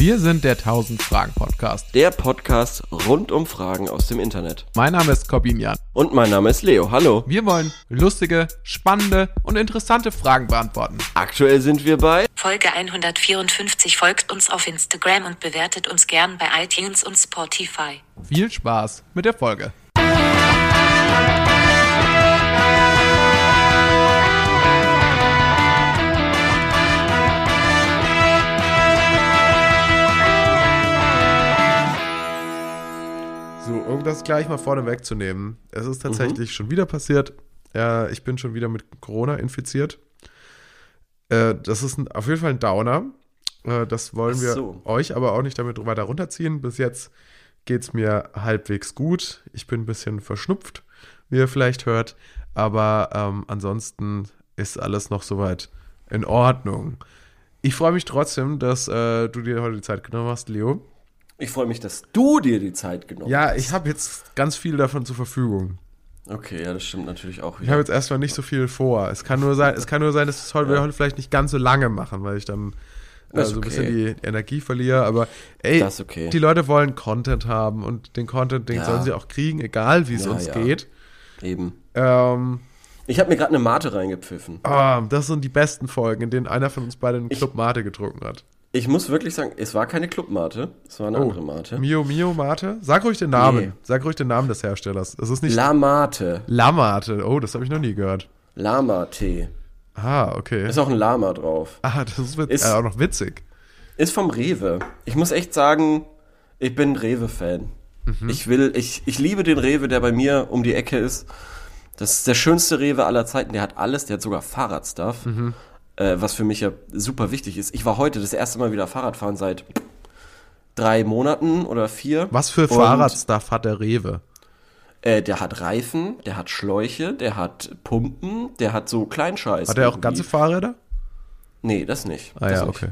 Wir sind der 1000 Fragen Podcast. Der Podcast rund um Fragen aus dem Internet. Mein Name ist Corbinian. Und mein Name ist Leo. Hallo. Wir wollen lustige, spannende und interessante Fragen beantworten. Aktuell sind wir bei Folge 154 folgt uns auf Instagram und bewertet uns gern bei iTunes und Spotify. Viel Spaß mit der Folge. Um das gleich mal vorne wegzunehmen. Es ist tatsächlich schon wieder passiert. Ja, ich bin schon wieder mit Corona infiziert. Äh, das ist ein, auf jeden Fall ein Downer. Äh, das wollen Ach wir so. euch aber auch nicht damit weiter runterziehen. Bis jetzt geht es mir halbwegs gut. Ich bin ein bisschen verschnupft, wie ihr vielleicht hört. Aber ähm, ansonsten ist alles noch soweit in Ordnung. Ich freue mich trotzdem, dass äh, du dir heute die Zeit genommen hast, Leo. Ich freue mich, dass du dir die Zeit genommen Ja, ich habe jetzt ganz viel davon zur Verfügung. hast. Okay, ja, das stimmt natürlich auch Ich wieder. habe jetzt erstmal nicht so viel vor. Es kann nur sein, es kann nur sein, dass wir heute vielleicht nicht ganz so lange machen, weil ich dann äh, so ein okay. bisschen die Energie verliere. Aber ey, okay. die Leute wollen Content haben und den Content, den Ja. sollen sie auch kriegen, egal wie es Ja, uns ja. geht. Eben. Ähm, Ich habe mir gerade eine Mate reingepfiffen. ah, das sind die besten Folgen, in denen einer von uns beide einen Ich- Club Mate getrunken hat. Ich muss wirklich sagen, es war keine Clubmate, es war eine andere Mate. Mio Mio Mate? Sag ruhig den Namen. Nee. Sag ruhig den Namen des Herstellers. Es ist nicht La Mate. La Mate. Oh, das habe ich noch nie gehört. Lama-Tee. Ah, okay. Ist auch ein Lama drauf. ah, das ist, Ist- äh, auch noch witzig. Ist vom Rewe. Ich muss echt sagen, ich bin Rewe-Fan. Mhm. Ich will, ich, ich liebe den Rewe, der bei mir um die Ecke ist. Das ist der schönste Rewe aller Zeiten. Der hat alles, der hat sogar Fahrradstuff. Mhm. Äh, was für mich ja super wichtig ist. Ich war heute das erste Mal wieder Fahrradfahren seit drei Monaten oder vier. Was für Fahrradstuff hat der Rewe? Äh, der hat Reifen, der hat Schläuche, der hat Pumpen, der hat so Kleinscheiß. Hat er auch ganze Fahrräder? Nee, das nicht. Ah das ja, nicht. okay.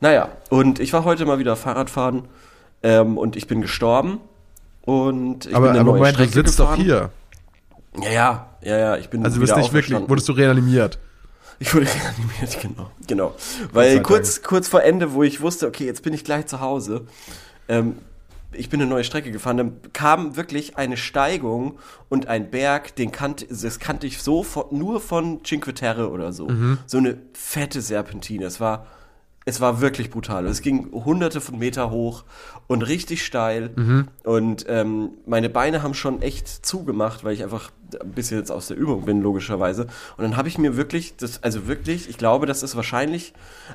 Naja, und ich war heute mal wieder Fahrradfahren ähm, und ich bin gestorben. Und ich Aber, bin eine aber neue Moment, du Strecke sitzt doch gefahren. hier. Ja, ja, ja, ja, ich bin Also du bist nicht wirklich, wurdest du reanimiert. Ich wurde reanimiert, genau. genau. Weil Dank. kurz, kurz vor Ende, wo ich wusste, okay, jetzt bin ich gleich zu Hause, ähm, ich bin eine neue Strecke gefahren, dann kam wirklich eine Steigung und ein Berg, den kannte, das kannte ich so von, nur von Cinque Terre oder so. Mhm. So eine fette Serpentine. Es war, es war wirklich brutal. Es ging hunderte von Meter hoch und richtig steil. Mhm. Und ähm, meine Beine haben schon echt zugemacht, weil ich einfach ein bisschen jetzt aus der Übung bin, logischerweise. Und dann habe ich mir wirklich, das, also wirklich, ich glaube, dass es wahrscheinlich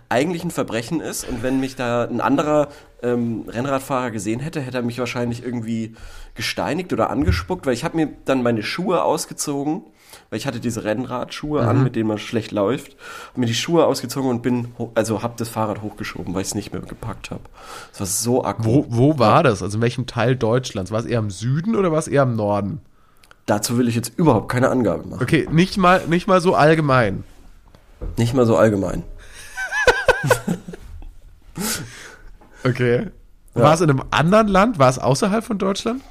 eigentlich ein Verbrechen ist. Und wenn mich da ein anderer ähm, Rennradfahrer gesehen hätte, hätte er mich wahrscheinlich irgendwie gesteinigt oder angespuckt, weil ich habe mir dann meine Schuhe ausgezogen, weil ich hatte diese Rennradschuhe an, mit denen man schlecht läuft, hab mir die Schuhe ausgezogen und bin, also habe das Fahrrad hochgeschoben, weil ich es nicht mehr gepackt habe. Das war so akku. Wo, wo war das? Also in welchem Teil Deutschlands? War es eher im Süden oder war es eher im Norden? Dazu will ich jetzt überhaupt keine Angabe machen. Okay, nicht mal, nicht mal so allgemein. Nicht mal so allgemein. Okay. War es in einem anderen Land? War es außerhalb von Deutschland?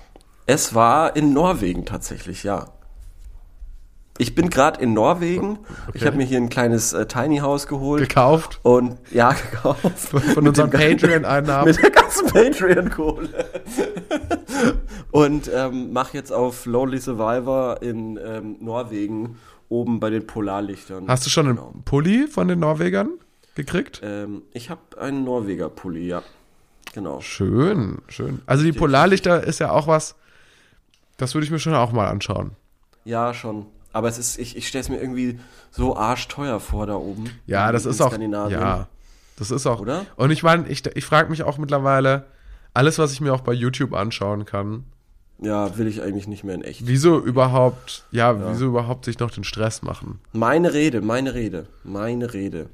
Es war in Norwegen tatsächlich, ja. Ich bin gerade in Norwegen. Ich habe mir hier ein kleines äh, Tiny House geholt. Gekauft? Und ja, gekauft. Von unseren Patreon-Einnahmen? Mit der ganzen Patreon-Kohle. und ähm, mach jetzt auf Lonely Survivor in ähm, Norwegen oben bei den Polarlichtern. Hast du schon einen Genau. Pulli von den Norwegern gekriegt? Ähm, ich habe einen Norweger-Pulli, ja. Genau. Schön, schön. Also die Polarlichter ist ja auch was, das würde ich mir schon auch mal anschauen. Ja, schon. Aber es ist, ich, ich stelle es mir irgendwie so arschteuer vor da oben. Ja, das ist auch. Ja, das ist auch. Oder? Und ich meine, ich, ich frage mich auch mittlerweile, alles, was ich mir auch bei YouTube anschauen kann, Ja, will ich eigentlich nicht mehr in echt. wieso überhaupt, ja, wieso überhaupt sich noch den Stress machen? Meine Rede, meine Rede, meine Rede.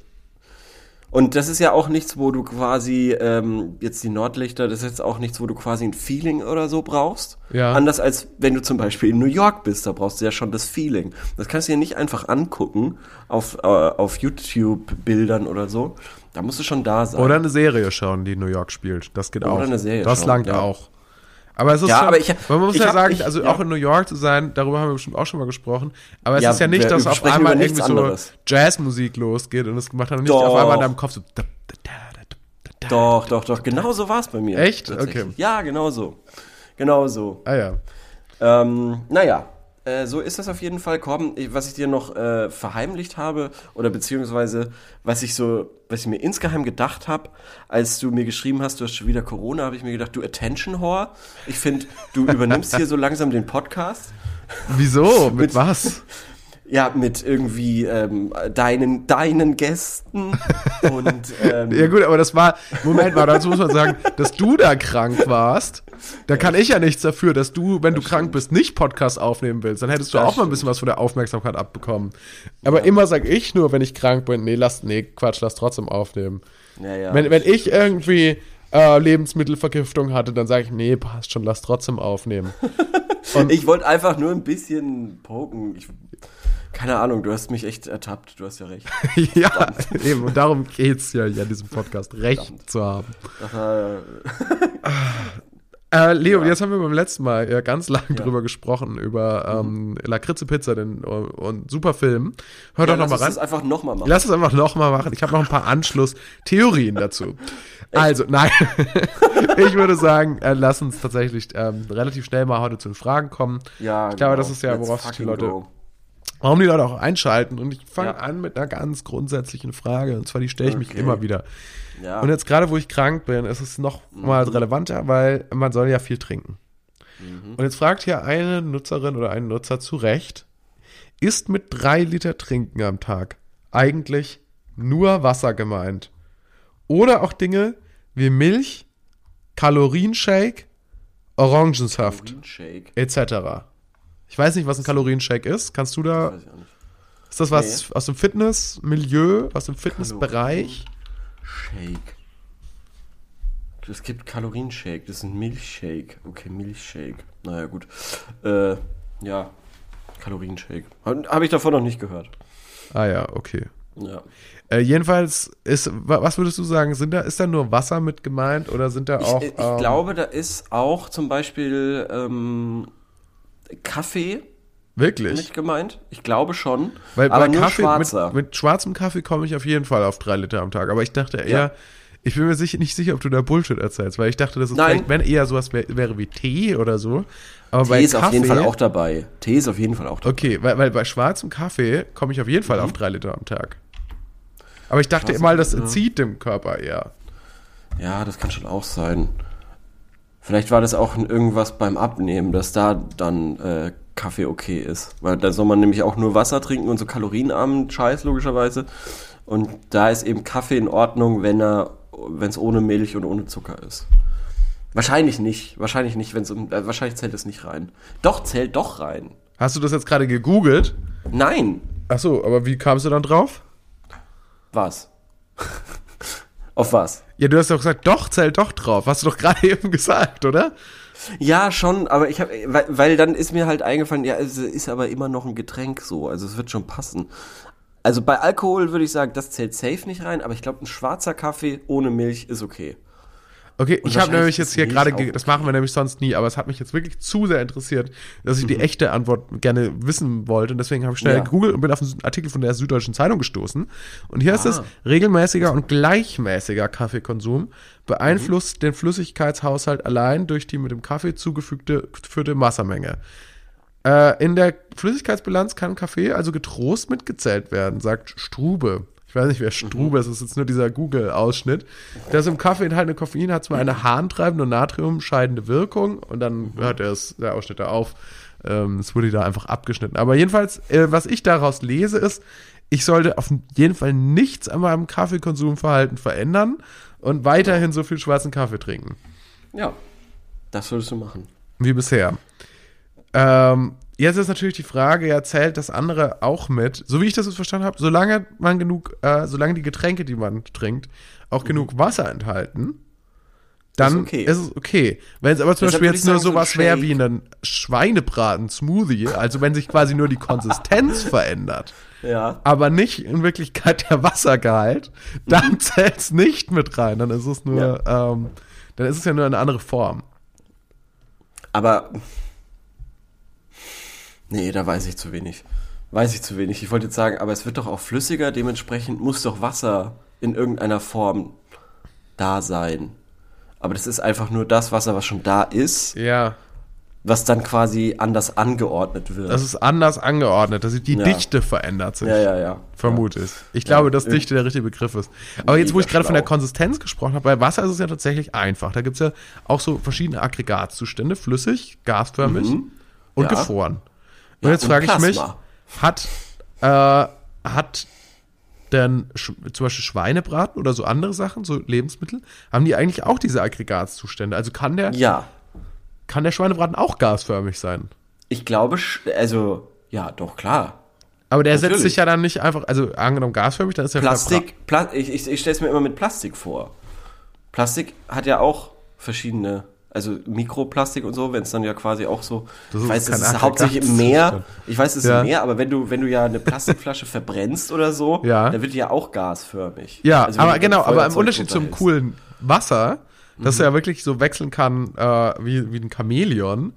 Und das ist ja auch nichts, wo du quasi, ähm, jetzt die Nordlichter, das ist jetzt auch nichts, wo du quasi ein Feeling oder so brauchst. Ja. Anders als wenn du zum Beispiel in New York bist, da brauchst du ja schon das Feeling. Das kannst du dir nicht einfach angucken auf, äh, auf YouTube-Bildern oder so. Da musst du schon da sein. Oder eine Serie schauen, die in New York spielt. Das geht Oder auch. eine Serie das schauen, langt ja. auch. Aber es ist Ja, schon, aber ich- man muss ich ja hab- sagen, ich- also ja. auch in New York zu sein, darüber haben wir bestimmt auch schon mal gesprochen. Aber es Ja, ist ja nicht, dass auf einmal irgendwie so anderes. Jazzmusik losgeht und es macht dann nicht Doch. auf einmal in deinem Kopf so. Doch, doch, doch. Genau so war es bei mir. Echt? Okay. Ja, genau so. Genau so. Ah ja. Ähm, naja, äh, so ist das auf jeden Fall. Korben, was ich dir noch äh, verheimlicht habe, oder beziehungsweise was ich so, was ich mir insgeheim gedacht habe, als du mir geschrieben hast, du hast schon wieder Corona, habe ich mir gedacht, du Attention Whore. Ich finde, du übernimmst hier so langsam den Podcast. Wieso? Mit was? Ja, mit irgendwie ähm, deinen, deinen Gästen und ähm, Ja gut, aber das war, Moment mal, dazu muss man sagen, dass du da krank warst, da kann ich ja nichts dafür, dass du, wenn du krank bist, nicht Podcast aufnehmen willst. Dann hättest du Das auch mal ein bisschen was von der Aufmerksamkeit abbekommen. Aber immer sag ich nur, wenn ich krank bin, nee, lass, nee, Quatsch, lass trotzdem aufnehmen. ja, ja. Wenn, wenn ich irgendwie äh, Lebensmittelvergiftung hatte, dann sage ich, nee, passt schon, lass trotzdem aufnehmen. ich wollte einfach nur ein bisschen poken. Ich, keine Ahnung, du hast mich echt ertappt, du hast ja recht. ja, eben, und darum geht's ja hier in diesem Podcast, Recht zu haben. War, Äh, Leo, jetzt haben wir beim letzten Mal ja ganz lang drüber gesprochen, über ähm, Lakritze-Pizza den, und, und super Film. Hör doch ja, noch lass rein. das einfach nochmal machen. Lass es einfach nochmal machen. Ich habe noch ein paar Anschlusstheorien dazu. Also, nein. ich würde sagen, äh, lass uns tatsächlich ähm, relativ schnell mal heute zu den Fragen kommen. ja, ich glaube, genau. das ist ja, Let's worauf sich die Leute, go. Warum die Leute auch einschalten. Und ich fange Ja. an mit einer ganz grundsätzlichen Frage. Und zwar, die stelle ich mich Okay. immer wieder. Ja. Und jetzt gerade, wo ich krank bin, ist es noch mal relevanter, weil man soll ja viel trinken. Und jetzt fragt hier eine Nutzerin oder ein Nutzer zu Recht, ist mit drei Liter Trinken am Tag eigentlich nur Wasser gemeint? Oder auch Dinge wie Milch, Kalorienshake, Orangensaft Shake. etc. Ich weiß nicht, was ein Kalorienshake ist. Kannst du da, Weiß ich auch nicht. ist das was aus dem Fitnessmilieu, aus dem Fitnessbereich? Shake. Es gibt Kalorienshake, das ist ein Milchshake. Okay, Milchshake. Naja, gut. Äh, ja, Kalorienshake. Habe hab ich davon noch nicht gehört. Ah ja, okay. Ja. Äh, jedenfalls ist, wa- was würdest du sagen, sind da, ist da nur Wasser mit gemeint oder sind da Ich, auch. ich ähm, glaube, da ist auch zum Beispiel ähm, Kaffee Wirklich? mit gemeint. Ich glaube schon. Weil aber bei nur Kaffee, schwarzer. mit, mit schwarzem Kaffee komme ich auf jeden Fall auf drei Liter am Tag. Aber ich dachte eher, Ja. ich bin mir sicher, nicht sicher, ob du da Bullshit erzählst, weil ich dachte, das ist Nein. vielleicht, wenn eher sowas wär, wäre wie Tee oder so. Aber bei Tee ist Kaffee, auf jeden Fall auch dabei. Tee ist auf jeden Fall auch dabei. Okay, weil, weil bei schwarzem Kaffee komme ich auf jeden Fall auf drei Liter am Tag. Aber ich dachte mal, das entzieht dem Körper eher. Ja, das kann schon auch sein. Vielleicht war das auch irgendwas beim Abnehmen, dass da dann äh, Kaffee okay ist. Weil da soll man nämlich auch nur Wasser trinken und so kalorienarmen Scheiß logischerweise. Und da ist eben Kaffee in Ordnung, wenn er, wenn es ohne Milch und ohne Zucker ist. Wahrscheinlich nicht. Wahrscheinlich nicht, wenn es um, äh, wahrscheinlich zählt es nicht rein. Doch, zählt doch rein. Hast du das jetzt gerade gegoogelt? Nein. Ach so, aber wie kamst du dann drauf? Was? Auf was? Ja, du hast doch gesagt, doch, zählt doch drauf. Hast du doch gerade eben gesagt, oder? Ja, schon, aber ich habe, weil, weil dann ist mir halt eingefallen, ja, es ist aber immer noch ein Getränk so, also es wird schon passen. Also bei Alkohol würde ich sagen, das zählt safe nicht rein, aber ich glaube, ein schwarzer Kaffee ohne Milch ist okay. Okay, ich habe nämlich ist jetzt hier gerade, ge- das okay. machen wir nämlich sonst nie, aber es hat mich jetzt wirklich zu sehr interessiert, dass ich die echte Antwort gerne wissen wollte und deswegen habe ich schnell Ja. gegoogelt und bin auf einen Artikel von der Süddeutschen Zeitung gestoßen und hier heißt es, Ah. regelmäßiger und gleichmäßiger Kaffeekonsum beeinflusst den Flüssigkeitshaushalt allein durch die mit dem Kaffee zugefügte geführte Wassermenge. Äh, in der Flüssigkeitsbilanz kann Kaffee also getrost mitgezählt werden, sagt Strube. Ich weiß nicht, wer Strube ist, das ist jetzt nur dieser Google-Ausschnitt. Das im Kaffee enthaltene Koffein hat zwar eine harntreibende und natriumscheidende Wirkung und dann hört er es, der Ausschnitt da auf. Ähm, Es wurde da einfach abgeschnitten. Aber jedenfalls, äh, was ich daraus lese, ist, ich sollte auf jeden Fall nichts an meinem Kaffeekonsumverhalten verändern und weiterhin so viel schwarzen Kaffee trinken. Ja, das solltest du machen. Wie bisher. Ähm, jetzt ist natürlich die Frage, ja, zählt das andere auch mit? So wie ich das jetzt verstanden habe, solange man genug, äh, solange die Getränke, die man trinkt, auch genug Wasser enthalten, dann Ist okay. ist es okay. Wenn es aber zum Deshalb Beispiel jetzt nur sagen, so sowas wäre wie ein Schweinebraten-Smoothie, also wenn sich quasi nur die Konsistenz verändert, Ja. aber nicht in Wirklichkeit der Wassergehalt, dann zählt es nicht mit rein. Dann ist es nur, ähm, dann ist es ja nur eine andere Form. Aber. Nee, da weiß ich zu wenig. Weiß ich zu wenig. Ich wollte jetzt sagen, aber es wird doch auch flüssiger, dementsprechend muss doch Wasser in irgendeiner Form Dasein. Aber das ist einfach nur das Wasser, was schon da ist, Ja. was dann quasi anders angeordnet wird. Das ist anders angeordnet, dass die Ja. Dichte verändert sich. ja, ja, ja. Vermute ich. Ich glaube, dass. Dichte der richtige Begriff ist. Aber jetzt, wo ich gerade von der. Konsistenz gesprochen habe, bei Wasser ist es ja tatsächlich einfach. Da gibt es ja auch so verschiedene Aggregatzustände, flüssig, gasförmig und Mhm. Ja. gefroren. Und jetzt frage ich mich, hat, äh, hat denn zum Beispiel Schweinebraten oder so andere Sachen, so Lebensmittel, haben die eigentlich auch diese Aggregatzustände? Also kann der, Ja. kann der Schweinebraten auch gasförmig sein? Ich glaube, also, ja, doch, klar. Aber der setzt Natürlich. sich ja dann nicht einfach, also angenommen gasförmig, dann ist ja Plastik, Pla ich, ich, ich stelle es mir immer mit Plastik vor. Plastik hat ja auch verschiedene, also Mikroplastik und so, wenn es dann ja quasi auch so, Das ich weiß, es ist hauptsächlich im Meer, ich weiß, es ist Ja. im Meer, aber wenn du, wenn du ja eine Plastikflasche verbrennst oder so, Ja. dann wird die ja auch gasförmig. Ja, Also aber genau, aber im Unterschied zum coolen Wasser, das Mhm. ja wirklich so wechseln kann äh, wie, wie ein Chamäleon,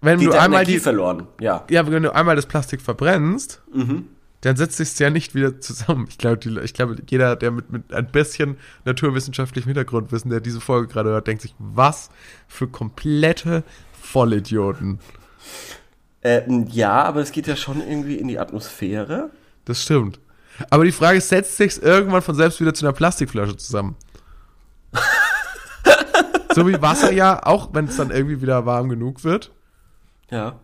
wenn Geht du einmal Energie die, verloren, ja. ja, wenn du einmal das Plastik verbrennst, Mhm. Dann setzt sich ja nicht wieder zusammen. Ich glaube, ich glaube, jeder, der mit, mit ein bisschen naturwissenschaftlichem Hintergrundwissen, der diese Folge gerade hört, denkt sich, was für komplette Vollidioten. Äh, ja, aber es geht ja schon irgendwie in die Atmosphäre. Das stimmt. Aber die Frage ist, setzt sich irgendwann von selbst wieder zu einer Plastikflasche zusammen? so wie Wasser ja, auch wenn es dann irgendwie wieder warm genug wird, Ja.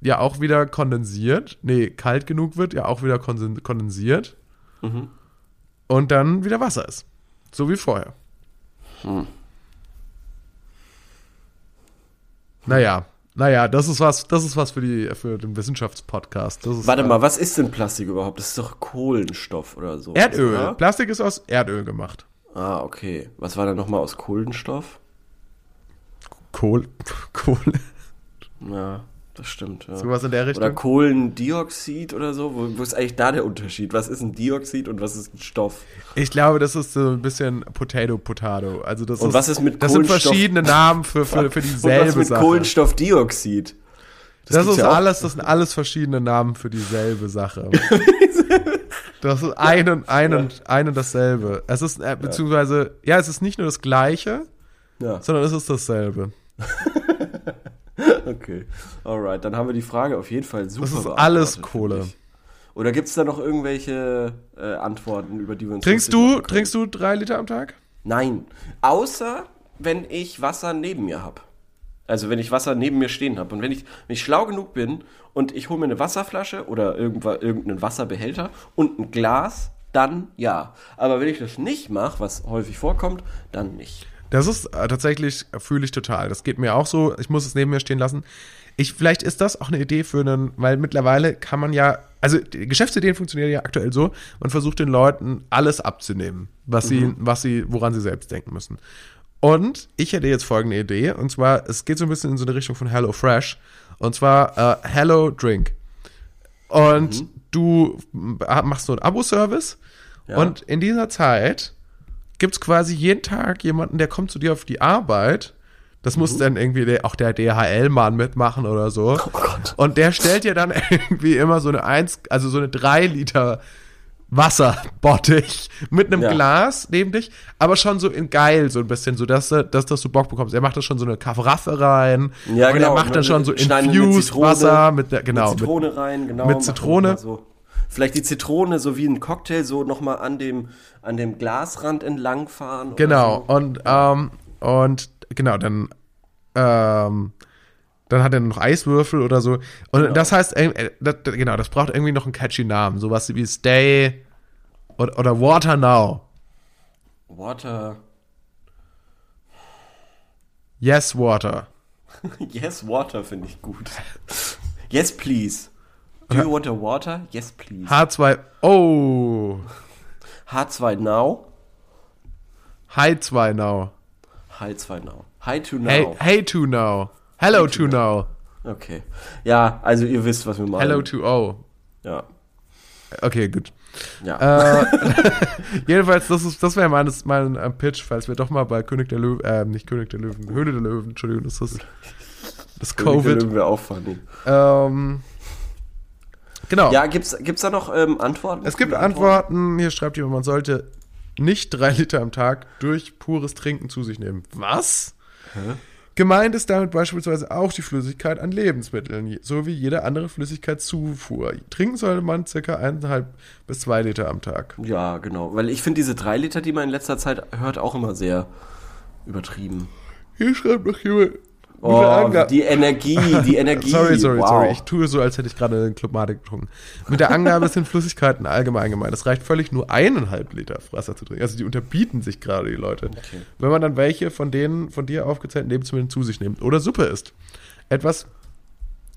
Ja auch wieder kondensiert. Nee, kalt genug wird, ja auch wieder kondensiert. Und dann wieder Wasser ist. So wie vorher. Naja, naja, das ist was, das ist was für die, für den Wissenschaftspodcast. Warte äh, mal, was ist denn Plastik überhaupt? Das ist doch Kohlenstoff oder so. Erdöl. Oder? Plastik ist aus Erdöl gemacht. Ah, okay. Was war da nochmal aus Kohlenstoff? Kohl, Kohle, Ja, das stimmt. Ja. sowas in der Richtung. Oder Kohlendioxid oder so? Wo, wo ist eigentlich da der Unterschied? Was ist ein Dioxid und was ist ein Stoff? Ich glaube, das ist so ein bisschen Potato Potato. Also das Und ist, was ist mit Das sind verschiedene Namen für, für, für und dieselbe was mit Sache. Kohlenstoffdioxid? das gibt's ist ja alles, das sind alles verschiedene Namen für dieselbe Sache. das ist ein und, ein, und, ein und dasselbe. Es ist, äh, beziehungsweise, ja, es ist nicht nur das Gleiche, Ja, sondern es ist dasselbe. okay. Alright, dann haben wir die Frage auf jeden Fall super Das ist alles Kohle. Oder gibt es da noch irgendwelche äh, Antworten, über die wir uns Trinkst du, trinkst du drei Liter am Tag? Nein. Außer, wenn ich Wasser neben mir habe. Also wenn ich Wasser neben mir stehen habe. Und wenn ich, wenn ich schlau genug bin und ich hole mir eine Wasserflasche oder irgendeinen Wasserbehälter und ein Glas, dann ja. Aber wenn ich das nicht mache, was häufig vorkommt, dann nicht. Das ist äh, tatsächlich, äh, fühle ich total. Das geht mir auch so. Ich muss es neben mir stehen lassen. Ich, vielleicht ist das auch eine Idee für einen, weil mittlerweile kann man ja, also die Geschäftsideen funktionieren ja aktuell so, man versucht den Leuten alles abzunehmen, was sie, was sie, woran sie selbst denken müssen. Und ich hätte jetzt folgende Idee, und zwar, es geht so ein bisschen in so eine Richtung von Hello Fresh, und zwar äh, Hello Drink. Und du m- machst so einen Abo-Service Ja. und in dieser Zeit gibt es quasi jeden Tag jemanden, der kommt zu dir auf die Arbeit. Das muss dann irgendwie der, auch der DHL-Mann mitmachen oder so. Oh Gott. Und der stellt dir dann irgendwie immer so eine 1, also so eine 3 Liter Wasserbottich mit einem Ja. Glas neben dich, aber schon so in geil, so ein bisschen, so dass, du- dass, dass du Bock bekommst. Er macht das schon so eine Kaffraffe rein. Ja, und genau. er macht dann schon so Schneiden mit infused Zitrone, Wasser mit der, genau. mit Zitrone rein, genau. mit Zitrone. So. Vielleicht die Zitrone so wie ein Cocktail so nochmal an dem, an dem Glasrand entlangfahren. Genau, So. und, ähm, und genau, dann, ähm, dann hat er noch Eiswürfel oder so. Und Genau. das heißt, äh, das, das- genau, das braucht irgendwie noch einen catchy Namen. Sowas wie Stay oder, oder Water Now. Water. Yes, Water. Yes, water finde ich gut. Yes, please. Do you want a water? Yes, please. H2, oh, H2 now. Hi 2 Now. H2 now. Hi to now. Hey, hey to Now. Hello to Now. Okay. Ja, also ihr wisst, was wir meinen. Hello to O. Ja. Okay, gut. Ja. Äh, jedenfalls, das, ist, das wäre mein, mein äh, Pitch, falls wir doch mal bei König der Löwen, äh, nicht König der Löwen, Höhle der Löwen, Entschuldigung, das ist das Covid. Irgendwie auch funny. Ähm, genau. Ja, gibt's, gibt's da noch ähm, Antworten? es gibt Coole Antworten. Hier schreibt jemand, man sollte nicht drei Liter am Tag durch pures Trinken zu sich nehmen. Was? Gemeint ist damit beispielsweise auch die Flüssigkeit an Lebensmitteln, so wie jede andere Flüssigkeitszufuhr. Trinken sollte man circa 1,5 bis 2 Liter am Tag. Ja, genau. Weil ich finde diese drei Liter, die man in letzter Zeit hört, auch immer sehr übertrieben. Hier schreibt noch jemand. Oh, die Energie, die Energie. Sorry, sorry, wow. sorry. Ich tue so, als hätte ich gerade einen Clubmatic getrunken. Mit der Angabe sind Flüssigkeiten allgemein gemeint. Es reicht völlig nur eineinhalb Liter Wasser zu trinken. Also die unterbieten sich gerade, die Leute. Wenn man dann welche von denen von dir aufgezählten Lebensmitteln zu sich nimmt oder Suppe isst. Etwas,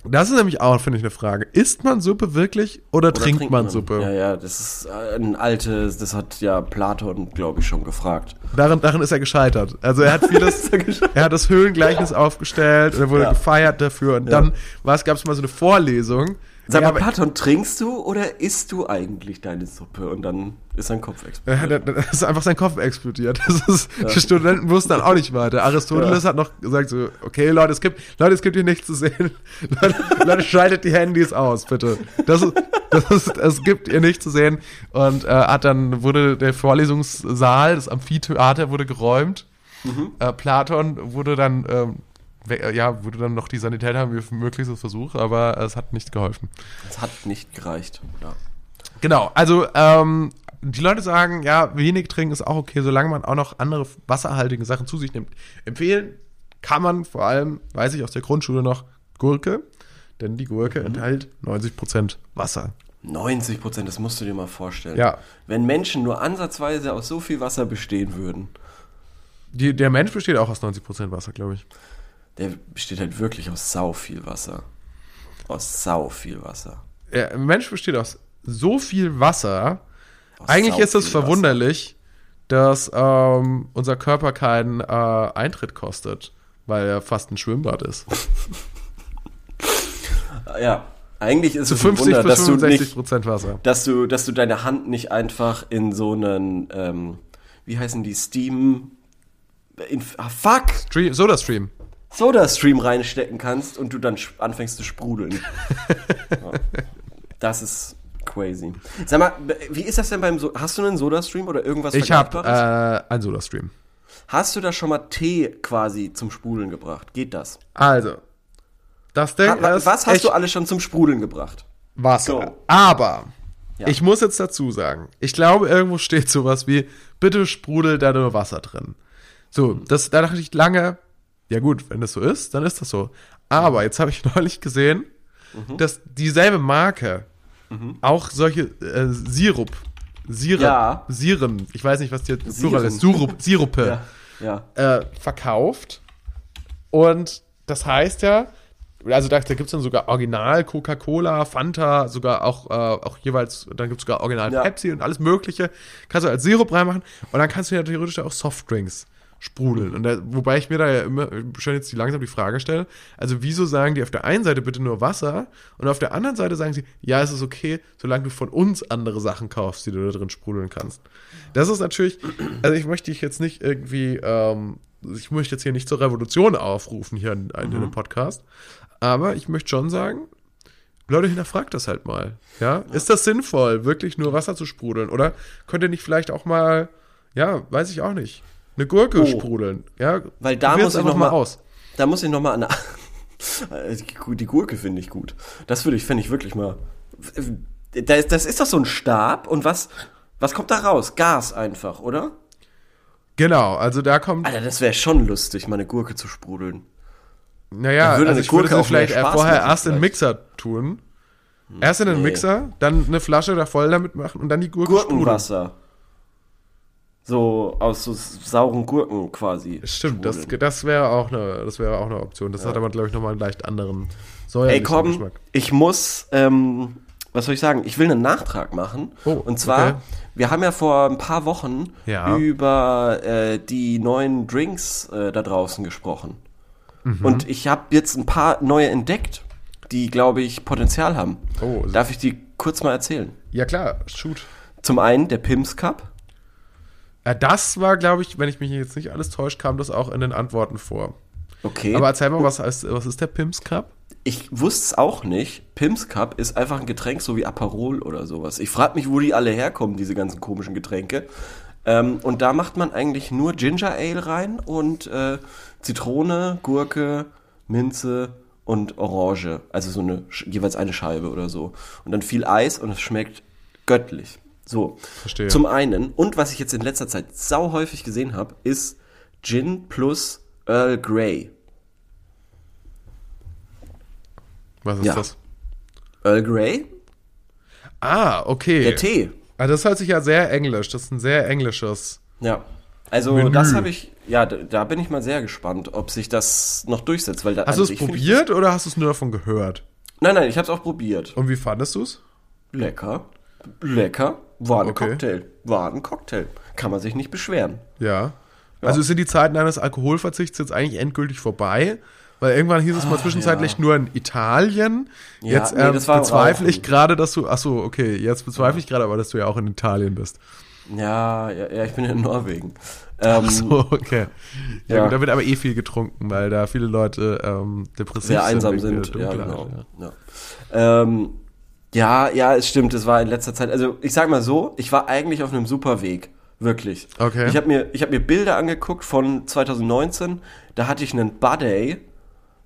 das ist nämlich auch, finde ich, eine Frage. Isst man Suppe wirklich oder, Oder trinkt, man, Suppe? Ja, ja, das ist äh, ein altes, das hat ja Platon, glaube ich, schon gefragt. Darin, darin ist er gescheitert. Also er hat vieles, er hat das Höhlengleichnis aufgestellt und er wurde Ja. gefeiert dafür. Und dann gab es mal so eine Vorlesung. Sag Ja, mal, Platon, trinkst du oder isst du eigentlich deine Suppe? Und dann ist sein Kopf Ja, explodiert. da- da ist einfach sein Kopf explodiert. Das ist, Die Studenten wussten dann auch nicht weiter. Aristoteles Ja. hat noch gesagt so, okay, Leute, es gibt, Leute, es gibt hier nichts zu sehen. Leute, Leute schaltet die Handys aus, bitte. Das ist, das ist, es gibt hier nichts zu sehen. Und äh, hat dann, wurde der Vorlesungssaal, das Amphitheater wurde geräumt. Äh, Platon wurde dann, ähm, äh, ja, wurde dann noch die Sanitäter haben wir möglichstes versucht, aber es hat nicht geholfen. Das hat nicht gereicht. Ja. Genau, also ähm, die Leute sagen, ja, wenig trinken ist auch okay, solange man auch noch andere wasserhaltige Sachen zu sich nimmt. Empfehlen kann man vor allem, weiß ich aus der Grundschule noch, Gurke, denn die Gurke enthält 90% Wasser. 90 Prozent, das musst du dir mal vorstellen. Ja. Wenn Menschen nur ansatzweise aus so viel Wasser bestehen würden, Die, der Mensch besteht auch aus 90% Wasser, glaube ich. Der besteht halt wirklich aus sau viel Wasser. Aus sau viel Wasser. Der Mensch besteht aus so viel Wasser. Aus Eigentlich ist es verwunderlich, dass ähm, unser Körper keinen äh, Eintritt kostet, weil er fast ein Schwimmbad ist. Wasser. Ja, eigentlich ist Zu es ein 50 Wunder, bis dass du 65 nicht, Prozent Wasser. dass du, dass du deine Hand nicht einfach in so einen, ähm, wie heißen die, Steam, in, ah, fuck, Stream, Soda Stream. Soda-Stream reinstecken kannst und du dann anfängst zu sprudeln. ja. Das ist crazy. Sag mal, wie ist das denn beim, so hast du einen Soda-Stream oder irgendwas Ich habe äh, einen Soda Stream. Hast du da schon mal Tee quasi zum Sprudeln gebracht? Geht das? Also, das Ding Ha, wa- ist was hast du alles schon zum Sprudeln gebracht? Wasser. So. Aber Ja. ich muss jetzt dazu sagen, ich glaube, irgendwo steht sowas wie, bitte sprudel da nur Wasser drin. So, das, da dachte ich lange, ja gut, wenn das so ist, dann ist das so. Aber jetzt habe ich neulich gesehen, Mhm. dass dieselbe Marke auch solche äh, Sirup, Sirup, Ja. Siren, ich weiß nicht, was die Plural ist, Sirup, Sirupe. Ja. Ja. äh, verkauft. Und das heißt ja, also da, da gibt es dann sogar Original Coca-Cola, Fanta, sogar auch, äh, auch jeweils, dann gibt es sogar Original. Pepsi und alles Mögliche. Kannst du als Sirup reinmachen und dann kannst du ja theoretisch auch Softdrinks sprudeln. Und da, wobei ich mir da ja immer schon jetzt die, langsam die Frage stelle, also wieso sagen die auf der einen Seite bitte nur Wasser und auf der anderen Seite sagen sie, ja, es ist okay, solange du von uns andere Sachen kaufst, die du da drin sprudeln kannst. Das ist natürlich, also ich möchte dich jetzt nicht irgendwie, ähm, ich möchte jetzt hier nicht zur Revolution aufrufen hier in, in dem Podcast, aber ich möchte schon sagen, Leute, hinterfragt das halt mal. Ja? Ist das sinnvoll, wirklich nur Wasser zu sprudeln? Oder könnt ihr nicht vielleicht auch mal, ja, weiß ich auch nicht, eine Gurke Oh. sprudeln? Ja, Weil da muss ich noch mal- aus. Da muss ich noch mal an. Die Gurke finde ich gut. Das würde ich, fände ich wirklich mal. Das, das ist doch so ein Stab und was, was kommt da raus? Gas einfach, oder? Genau, also da kommt, Alter, das wäre schon lustig, mal eine Gurke zu sprudeln. naja, würde also eine ich würde Gurke sie auch mehr vielleicht vorher machen erst in den. Mixer tun. Erst in den Nee. Mixer, dann eine Flasche da voll damit machen und dann die Gurke sprudeln. So aus so sauren Gurken quasi. Stimmt, das, sprudeln. das wäre auch eine, das wäre auch eine Option. Das hat aber, glaube ich, nochmal einen leicht anderen säuerlichen Ey, komm, Geschmack. ich muss, ähm, was soll ich sagen? Ich will einen Nachtrag machen. Oh, und zwar, okay. wir haben ja vor ein paar Wochen Ja. über äh, die neuen Drinks äh, da draußen gesprochen. Mhm. Und ich habe jetzt ein paar neue entdeckt, die, glaube ich, Potenzial haben. Oh, Darf ich die kurz mal erzählen? Ja, klar, shoot. Zum einen der Pims Cup. Ja, das war, glaube ich, wenn ich mich jetzt nicht alles täuscht, kam das auch in den Antworten vor. Okay. Aber erzähl mal, was, heißt, was ist der Pimps Cup? Ich wusste es auch nicht. Pims Cup ist einfach ein Getränk so wie Aperol oder sowas. Ich frage mich, wo die alle herkommen, diese ganzen komischen Getränke. Ähm, und da macht man eigentlich nur Ginger Ale rein und äh, Zitrone, Gurke, Minze und Orange. Also so eine, jeweils eine Scheibe oder so. Und dann viel Eis und es schmeckt göttlich. So. Verstehe. Zum einen. Und was ich jetzt in letzter Zeit sau häufig gesehen habe, ist Gin plus Earl Grey. Was ist Ja. das? Earl Grey? Ah, okay. Der Tee. Ah, das hört sich ja sehr englisch. Das ist ein sehr englisches. Ja. Also Menü. das habe ich, ja, da, da bin ich mal sehr gespannt, ob sich das noch durchsetzt. Weil da, Hast du an es sich find probiert oder hast du es nur davon gehört? Nein, nein, ich habe es auch probiert. Und wie fandest du es? Lecker. Lecker. War ein Okay. Cocktail. War ein Cocktail. Kann man sich nicht beschweren. Ja. Also sind die Zeiten eines Alkoholverzichts jetzt eigentlich endgültig vorbei? Weil irgendwann hieß es mal zwischenzeitlich Ah, ja. nur in Italien. Ja, jetzt nee, ähm, war bezweifle ich gerade, dass du. Achso, okay, jetzt bezweifle ich gerade aber, dass du ja auch in Italien bist. Ja, ja, ja ich bin in Norwegen. Ähm, So, okay. Ja, Ja. Gut, da wird aber eh viel getrunken, weil da viele Leute ähm, depressiv sehr einsam wegen der sind. Ja, genau. ja. Ja. Ähm, ja, ja, es stimmt, es war in letzter Zeit. Also ich sag mal so, ich war eigentlich auf einem super Weg. Wirklich. Okay. Ich habe mir, ich hab mir Bilder angeguckt von 2019. Da hatte ich einen Budday.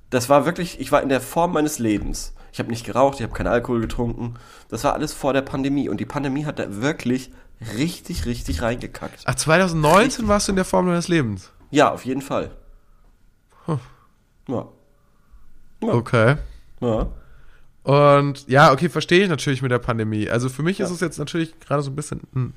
Das war wirklich, ich war in der Form meines Lebens. Ich habe nicht geraucht, ich habe keinen Alkohol getrunken. Das war alles vor der Pandemie. Und die Pandemie hat da wirklich richtig, richtig reingekackt. Ach, 2019 warst du in der Form deines Lebens. Ja, auf jeden Fall. Ja. Ja. Okay. ja. Und ja, okay, verstehe ich natürlich mit der Pandemie. Also für mich ist es jetzt natürlich gerade so ein bisschen ein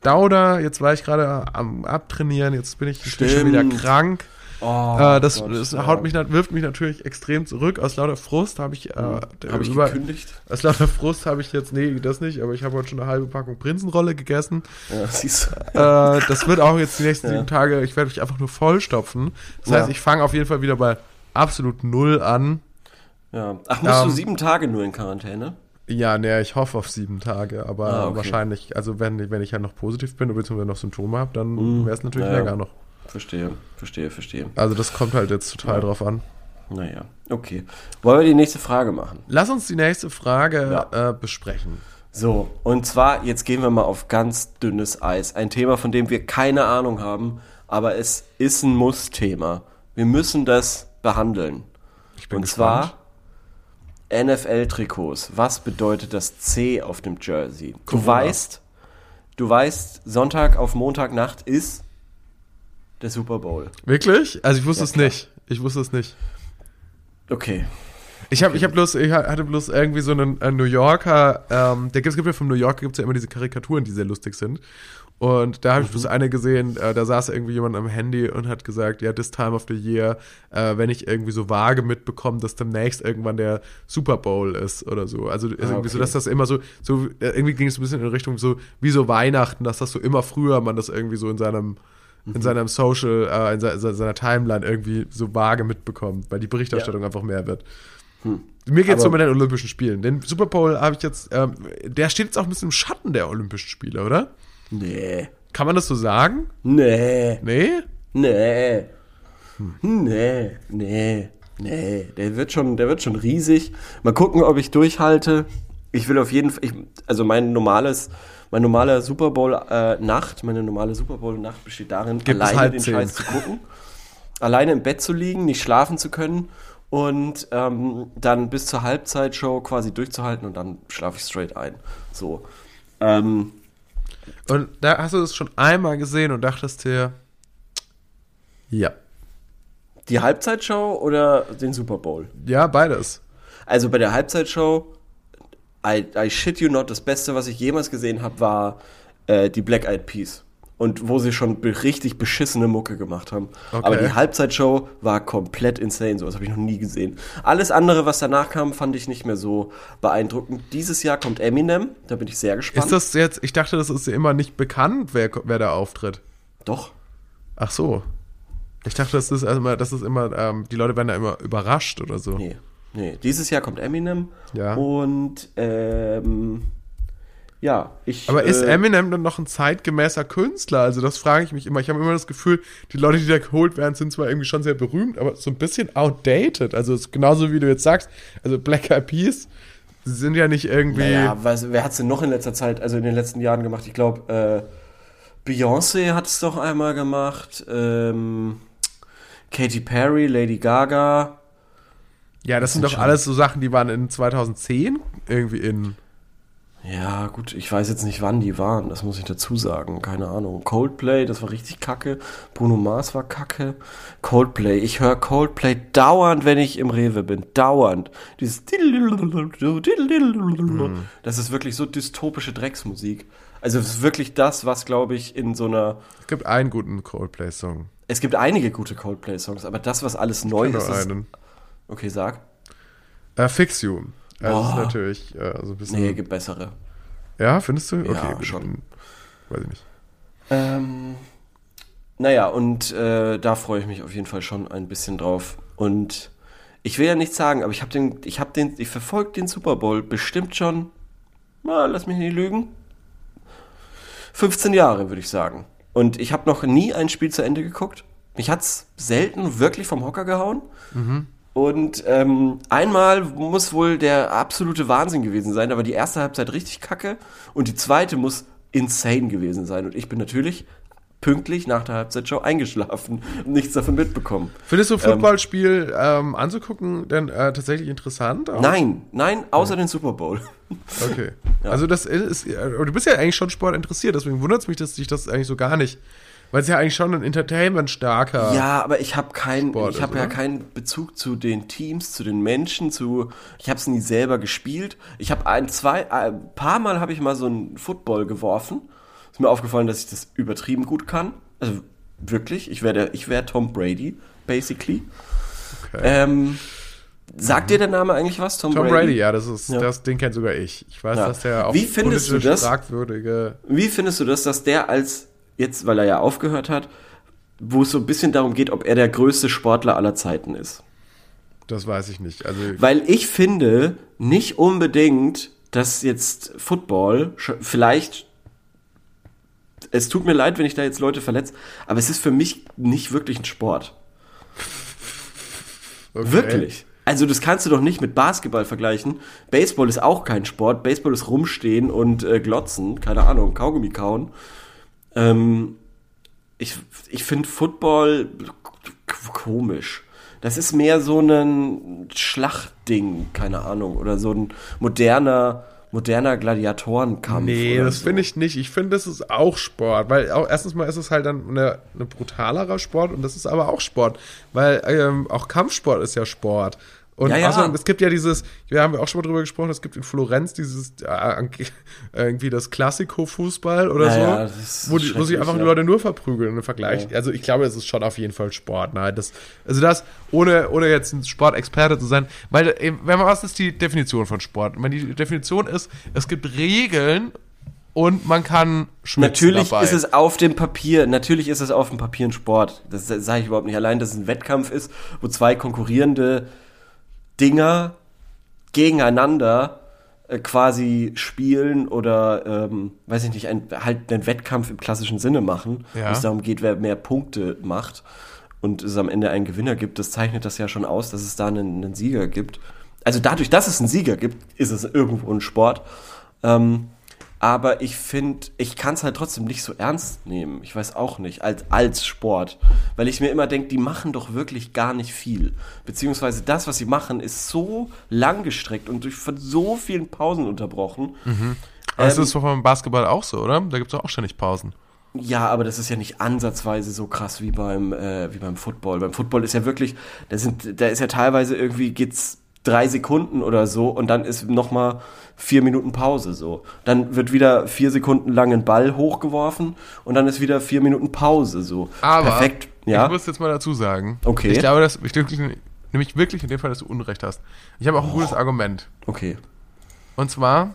Dauder. Jetzt war ich gerade am Abtrainieren, jetzt bin ich schon wieder krank. Oh, äh, das Gott, das ja. haut mich, wirft mich natürlich extrem zurück. Aus lauter Frust habe ich, äh, Habe ich über, gekündigt? aus lauter Frust habe ich jetzt, nee, das nicht, aber ich habe heute schon eine halbe Packung Prinzenrolle gegessen. Ja, siehst du. äh, das wird auch jetzt die nächsten Ja. sieben Tage, ich werde mich einfach nur vollstopfen. Das Ja. heißt, ich fange auf jeden Fall wieder bei absolut null an. Ja. Ach, musst du Ähm, sieben Tage nur in Quarantäne? Ja, ne, ich hoffe auf sieben Tage, aber Ah, okay. wahrscheinlich, also wenn, wenn ich ja noch positiv bin, beziehungsweise noch Symptome habe, dann wäre es natürlich Mhm. ja. länger noch. Verstehe, verstehe, verstehe. Also das kommt halt jetzt total drauf an. Naja, okay. Wollen wir die nächste Frage machen? Lass uns die nächste Frage Ja. äh, besprechen. So, und zwar, jetzt gehen wir mal auf ganz dünnes Eis. Ein Thema, von dem wir keine Ahnung haben, aber es ist ein Muss-Thema. Wir müssen das behandeln. Ich bin und gespannt. zwar NFL-Trikots. Was bedeutet das C auf dem Jersey? Du Corona. weißt, du weißt, Sonntag auf Montagnacht ist der Super Bowl. Wirklich? Also ich wusste Ja, es klar. nicht. Ich wusste es nicht. Okay. Ich habe ich hab bloß, ich hatte bloß irgendwie so einen äh, New Yorker, ähm, der gibt, es gibt ja vom New Yorker gibt's ja immer diese Karikaturen, die sehr lustig sind. Und da habe ich bloß eine gesehen, äh, da saß irgendwie jemand am Handy und hat gesagt, ja, this time of the year, äh, wenn ich irgendwie so vage mitbekomme, dass demnächst irgendwann der Super Bowl ist oder so. Also ist irgendwie so, dass das immer so, so äh, irgendwie ging es ein bisschen in Richtung so, wie so Weihnachten, dass das so immer früher man das irgendwie so in seinem in seinem Social, äh, in se- se- seiner Timeline irgendwie so vage mitbekommt, weil die Berichterstattung einfach mehr wird. Mir geht es so mit den Olympischen Spielen. Den Super Bowl habe ich jetzt, ähm, der steht jetzt auch ein bisschen im Schatten der Olympischen Spiele, oder? Nee. Kann man das so sagen? Nee. Nee? Nee. Nee, nee, nee. Der wird schon, der wird schon riesig. Mal gucken, ob ich durchhalte. Ich will auf jeden Fall, ich, also mein normales, mein normaler Super Bowl äh, Nacht, meine normale Super Bowl Nacht besteht darin, Gibt alleine den. Scheiß zu gucken, alleine im Bett zu liegen, nicht schlafen zu können und ähm, dann bis zur Halbzeitshow quasi durchzuhalten und dann schlafe ich straight ein. So. Ähm, Und da hast du es schon einmal gesehen und dachtest dir, ja. die Halbzeitshow oder den Super Bowl? Ja, beides. Also bei der Halbzeitshow, I, I shit you not, das Beste, was ich jemals gesehen habe, war äh, die Black Eyed Peas. Und wo sie schon richtig beschissene Mucke gemacht haben. Okay. Aber die Halbzeitshow war komplett insane, sowas habe ich noch nie gesehen. Alles andere, was danach kam, fand ich nicht mehr so beeindruckend. Dieses Jahr kommt Eminem, da bin ich sehr gespannt. Ist das jetzt, ich dachte, das ist ja immer nicht bekannt, wer, wer da auftritt. Doch. Ach so. Ich dachte, das ist immer, das ist immer, ähm, die Leute werden da immer überrascht oder so. Nee. Nee, dieses Jahr kommt Eminem. Ja. Und ähm, ja, ich. Aber ist äh, Eminem dann noch ein zeitgemäßer Künstler? Also das frage ich mich immer. Ich habe immer das Gefühl, die Leute, die da geholt werden, sind zwar irgendwie schon sehr berühmt, aber so ein bisschen outdated. Also es ist genauso wie du jetzt sagst. Also Black Eyed Peas sind ja nicht irgendwie. Naja, was, wer hat's denn noch in letzter Zeit, also in den letzten Jahren gemacht? Ich glaube, Beyoncé hat es doch einmal gemacht. Ähm, Katy Perry, Lady Gaga. Ja, das sind sind doch schon- alles so Sachen, die waren in 2010 irgendwie in. Ja, gut, ich weiß jetzt nicht, wann die waren, das muss ich dazu sagen, keine Ahnung. Coldplay, das war richtig kacke. Bruno Mars war kacke. Coldplay, ich höre Coldplay dauernd, wenn ich im Rewe bin, dauernd. Dieses Das ist wirklich so dystopische Drecksmusik. Also es ist wirklich das, was, glaube ich, in so einer... Es gibt einen guten Coldplay-Song. Es gibt einige gute Coldplay-Songs, aber das, was alles neu Nur ist, ist... einen. Okay, sag. Äh, Fix You. Also das ist Oh. natürlich äh, so ein bisschen. Nee, gibt bessere. ja, findest du? Okay, Ja, schon. Weiß ich nicht. Ähm, naja, und äh, da freue ich mich auf jeden Fall schon ein bisschen drauf. Und ich will ja nichts sagen, aber ich habe den, ich habe den, ich verfolge den Super Bowl bestimmt schon, na, lass mich nicht lügen, 15 Jahre würde ich sagen. Und ich habe noch nie ein Spiel zu Ende geguckt. Mich hat's selten wirklich vom Hocker gehauen. Und ähm, einmal muss wohl der absolute Wahnsinn gewesen sein. War die erste Halbzeit richtig kacke und die zweite muss insane gewesen sein. Und ich bin natürlich pünktlich nach der Halbzeitshow eingeschlafen und nichts davon mitbekommen. Findest du Footballspiel ähm, anzugucken denn äh, tatsächlich interessant? Auch? Nein, nein, außer den Super Bowl. Okay. Also das ist, äh, aber du bist ja eigentlich schon Sport interessiert, deswegen wundert es mich, dass dich das eigentlich so gar nicht, weil es ja eigentlich schon ein Entertainment starker. Ja, aber ich habe keinen, ich habe ja keinen Bezug zu den Teams, zu den Menschen, zu. Ich habe es nie selber gespielt. Ich habe ein, zwei, ein paar Mal habe ich mal so einen Football geworfen. Ist mir aufgefallen, dass ich das übertrieben gut kann. Also wirklich, ich wäre der, ich wäre Tom Brady, basically. Okay. Ähm, sagt dir der Name eigentlich was, Tom, Tom Brady, ja, das ist, Ja. das, den kennt sogar ich. Ich weiß, Ja. dass der auch Wie findest du das? fragwürdige. Wie findest du das, dass der als jetzt, weil er ja aufgehört hat, wo es so ein bisschen darum geht, ob er der größte Sportler aller Zeiten ist? Das weiß ich nicht. Also Weil ich finde nicht unbedingt, dass jetzt Football vielleicht. Es tut mir leid, wenn ich da jetzt Leute verletze, aber es ist für mich nicht wirklich ein Sport. okay. Wirklich. Also das kannst du doch nicht mit Basketball vergleichen. Baseball ist auch kein Sport. Baseball ist rumstehen und äh, glotzen, keine Ahnung, Kaugummi kauen. Ähm, ich ich finde Football komisch. Das ist mehr so ein Schlachtding, keine Ahnung, oder so ein moderner moderner Gladiatorenkampf. Nee, das so. finde ich nicht. Ich finde, das ist auch Sport. Weil auch erstens mal ist es halt dann eine, eine brutalerer Sport und das ist aber auch Sport. Weil ähm, auch Kampfsport ist ja Sport. Und Ja, ja. außerdem, es gibt ja dieses, wir haben ja auch schon mal drüber gesprochen, es gibt in Florenz dieses äh, irgendwie das Klassiko-Fußball oder Ja, so, wo, die, wo sich einfach die. Leute nur verprügeln im Vergleich. Also ich glaube, es ist schon auf jeden Fall Sport. Nein, das, also das, ohne, ohne jetzt ein Sportexperte zu sein, weil, äh, wenn man, was ist die Definition von Sport? Meine, die Definition ist, es gibt Regeln und man kann schwitzen Natürlich dabei. ist es auf dem Papier, natürlich ist es auf dem Papier ein Sport. Das sage ich überhaupt nicht. Allein, dass es ein Wettkampf ist, wo zwei konkurrierende Dinger gegeneinander äh, quasi spielen oder, ähm, weiß ich nicht, ein, halt einen Wettkampf im klassischen Sinne machen, Ja. wo es darum geht, wer mehr Punkte macht und es am Ende einen Gewinner gibt, das zeichnet das ja schon aus, dass es da einen, einen Sieger gibt. Also dadurch, dass es einen Sieger gibt, ist es irgendwo ein Sport. Ähm, aber ich finde, ich kann es halt trotzdem nicht so ernst nehmen. Ich weiß auch nicht, als, als Sport. Weil ich mir immer denke, die machen doch wirklich gar nicht viel. Beziehungsweise das, was sie machen, ist so langgestreckt und durch von so vielen Pausen unterbrochen. Aber das ähm, ist doch beim Basketball auch so, oder? Da gibt es auch ständig Pausen. Ja, aber das ist ja nicht ansatzweise so krass wie beim, äh, wie beim Football. Beim Football ist ja wirklich, da sind, da ist ja teilweise irgendwie geht's drei Sekunden oder so und dann ist noch mal vier Minuten Pause so. Dann wird wieder vier Sekunden lang ein Ball hochgeworfen und dann ist wieder vier Minuten Pause so. Aber Perfekt, ja. ich muss jetzt mal dazu sagen. Okay. Ich glaube, dass ich wirklich, nämlich wirklich in dem Fall, dass du Unrecht hast. Ich habe auch ein gutes Argument. Okay. Und zwar,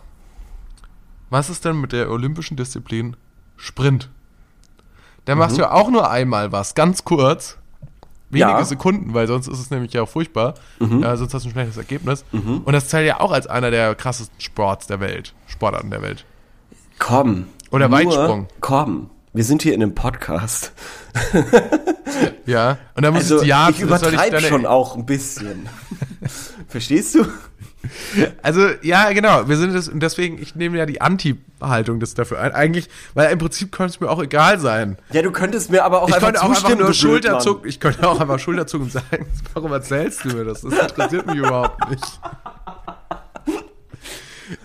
was ist denn mit der olympischen Disziplin Sprint? Da machst du ja auch nur einmal was, ganz kurz. Wenige Ja. Sekunden, weil sonst ist es nämlich ja furchtbar. Ja, sonst hast du ein schlechtes Ergebnis. Und das zählt ja auch als einer der krassesten Sports der Welt. Sportarten der Welt. Komm. Oder Nur Weitsprung. Komm. Wir sind hier in einem Podcast. Ja. Und da muss Also ich, ja, ich übertreibe schon auch ein bisschen. Verstehst du? Also, ja, genau. Wir sind das, und deswegen, ich nehme ja die Anti-Haltung das dafür ein. Eigentlich, weil im Prinzip könnte es mir auch egal sein. Ja, du könntest mir aber auch Ich einfach könnte auch einfach nur Schulterzucken, ich könnte auch einfach Schulterzucken sagen, warum erzählst du mir das? Das interessiert mich überhaupt nicht.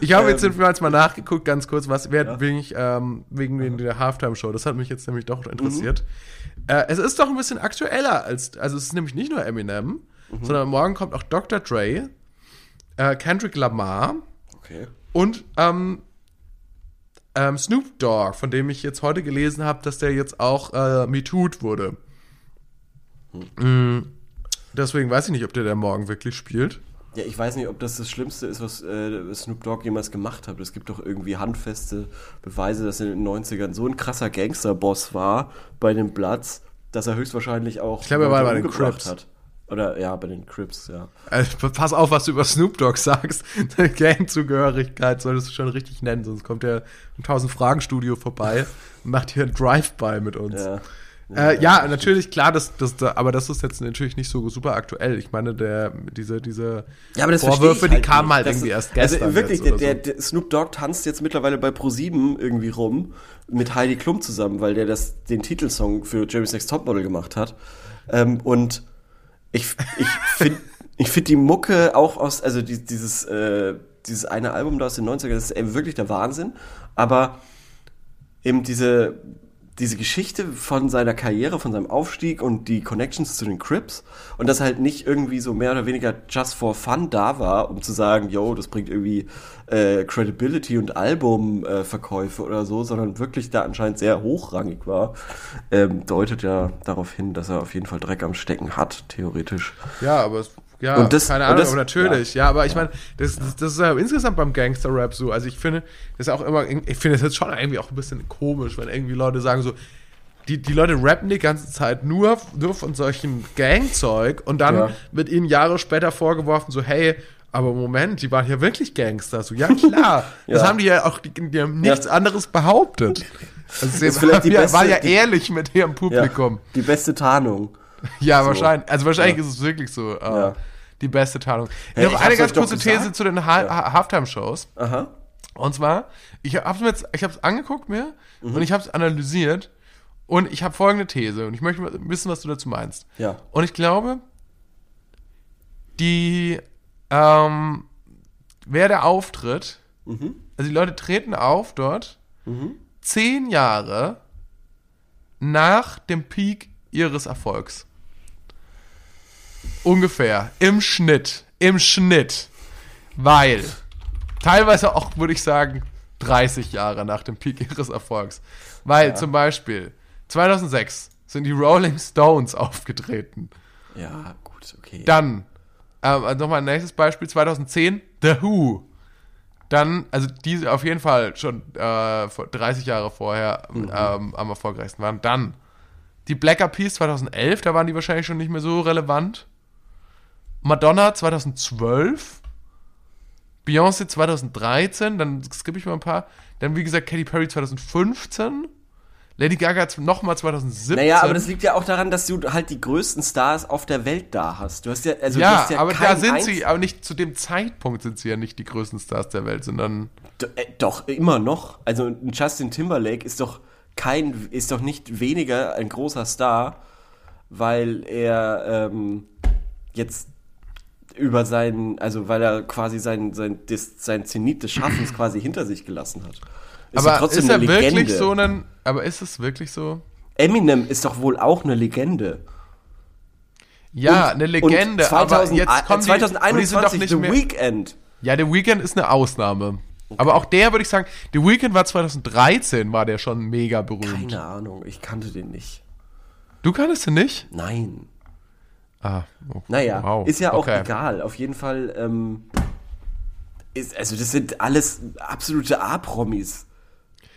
Ich habe jetzt jedenfalls mal nachgeguckt, ganz kurz, was wer wegen, ich, ähm, wegen den, der Halftime-Show. Das hat mich jetzt nämlich doch interessiert. Äh, es ist doch ein bisschen aktueller als, also es ist nämlich nicht nur Eminem, sondern morgen kommt auch Dr. Dre, äh, Kendrick Lamar Okay. und ähm, ähm, Snoop Dogg, von dem ich jetzt heute gelesen habe, dass der jetzt auch äh, MeToo'd wurde. Mm, Deswegen weiß ich nicht, ob der da morgen wirklich spielt. Ja, ich weiß nicht, ob das das Schlimmste ist, was äh, Snoop Dogg jemals gemacht hat. Es gibt doch irgendwie handfeste Beweise, dass er in den 90ern so ein krasser Gangsterboss war bei den Bloods, dass er höchstwahrscheinlich auch Ich glaube, er war bei den Crips. hat. Oder ja, bei den Crips, ja. Also, pass auf, was du über Snoop Dogg sagst. Gangzugehörigkeit solltest du schon richtig nennen, sonst kommt der im 1000-Fragen-Studio vorbei und macht hier ein Drive-By mit uns. Ja. Äh, ja, natürlich, klar, das, das, da- aber das ist jetzt natürlich nicht so super aktuell. Ich meine, der, diese, diese Ja, aber das Vorwürfe, ich die halt kamen nicht. halt Das irgendwie ist- erst gestern. Also wirklich, der, oder der, so. der Snoop Dogg tanzt jetzt mittlerweile bei Pro7 irgendwie rum mit Heidi Klum zusammen, weil der das, den Titelsong für Jeremy's Next Topmodel gemacht hat. Ähm, und ich, ich finde ich find die Mucke auch aus, also die, dieses, äh, dieses eine Album da aus den 90ern, das ist wirklich der Wahnsinn. Aber eben diese, diese Geschichte von seiner Karriere, von seinem Aufstieg und die Connections zu den Crips und das halt nicht irgendwie so mehr oder weniger just for fun da war, um zu sagen, yo, das bringt irgendwie äh, Credibility und Albumverkäufe äh, oder so, sondern wirklich da anscheinend sehr hochrangig war, ähm, deutet ja darauf hin, dass er auf jeden Fall Dreck am Stecken hat, theoretisch. Ja, aber es, ja, Und das- keine Ahnung, das- natürlich. Ja, aber ich meine, das, das, das ist ja insgesamt beim Gangster-Rap so. Also ich finde, das ist auch immer, ich finde es jetzt schon irgendwie auch ein bisschen komisch, wenn irgendwie Leute sagen so, die, die Leute rappen die ganze Zeit nur, nur von solchen Gangzeug und dann Ja. wird ihnen Jahre später vorgeworfen, so, hey, aber Moment, die waren ja wirklich Gangster. So, ja klar, das Ja. haben die ja auch, die, die haben nichts Ja. anderes behauptet. Also sie vielleicht die beste- ja die- ehrlich mit ihrem Publikum. die beste Tarnung. Ja, So. wahrscheinlich. Also wahrscheinlich Ja. ist es wirklich so Ja. Die beste Tarnung. Hey, Noch ich eine hab's ganz kurze. These zu den ha ha Halftime-Shows. Aha. Und zwar, ich habe es jetzt, ich habe es angeguckt mir Mhm. und ich habe es analysiert und ich habe folgende These und ich möchte wissen, was du dazu meinst. Ja. Und ich glaube, die, ähm, wer der auftritt, Mhm. also die Leute treten auf dort zehn Jahre nach dem Peak ihres Erfolgs. Ungefähr. Im Schnitt. Im Schnitt. Weil teilweise auch, würde ich sagen, 30 Jahre nach dem Peak ihres Erfolgs. Weil zum Beispiel 2006 sind die Rolling Stones aufgetreten. Ja, gut, okay. Dann, ähm, also nochmal ein nächstes Beispiel, 2010, The Who. Dann, also die auf jeden Fall schon äh, vor 30 Jahre vorher ähm, am erfolgreichsten waren. Dann die Black Eyed Peas 2011, da waren die wahrscheinlich schon nicht mehr so relevant. Madonna 2012. Beyoncé 2013, dann skippe ich mal ein paar. Dann, wie gesagt, Katy Perry 2015. Lady Gaga nochmal 2017. Naja, aber das liegt ja auch daran, dass du halt die größten Stars auf der Welt da hast. Du hast ja, also du ja, hast ja aber da sind einz- sie, aber nicht zu dem Zeitpunkt sind sie ja nicht die größten Stars der Welt, sondern D äh, doch, immer noch. Also ein Justin Timberlake ist doch kein, ist doch nicht weniger ein großer Star, weil er ähm, jetzt über seinen, also weil er quasi sein, sein, des, sein Zenit des Schaffens quasi hinter sich gelassen hat. Ist aber trotzdem ist er eine wirklich Legende. so ein, aber ist es wirklich so? Eminem ist doch wohl auch eine Legende. Ja, Und- eine Legende, und 2000, aber jetzt die, und die sind doch 2021 nicht The mehr, Weekend. Ja, der Weekend ist eine Ausnahme. Aber auch der würde ich sagen, The Weekend war 2013, war der schon mega berühmt. Keine Ahnung, ich kannte den nicht. Du kanntest ihn nicht? Nein. Ah, oh, Naja, wow. ist ja auch Okay. egal. Auf jeden Fall, ähm, ist, also das sind alles absolute A-Promis.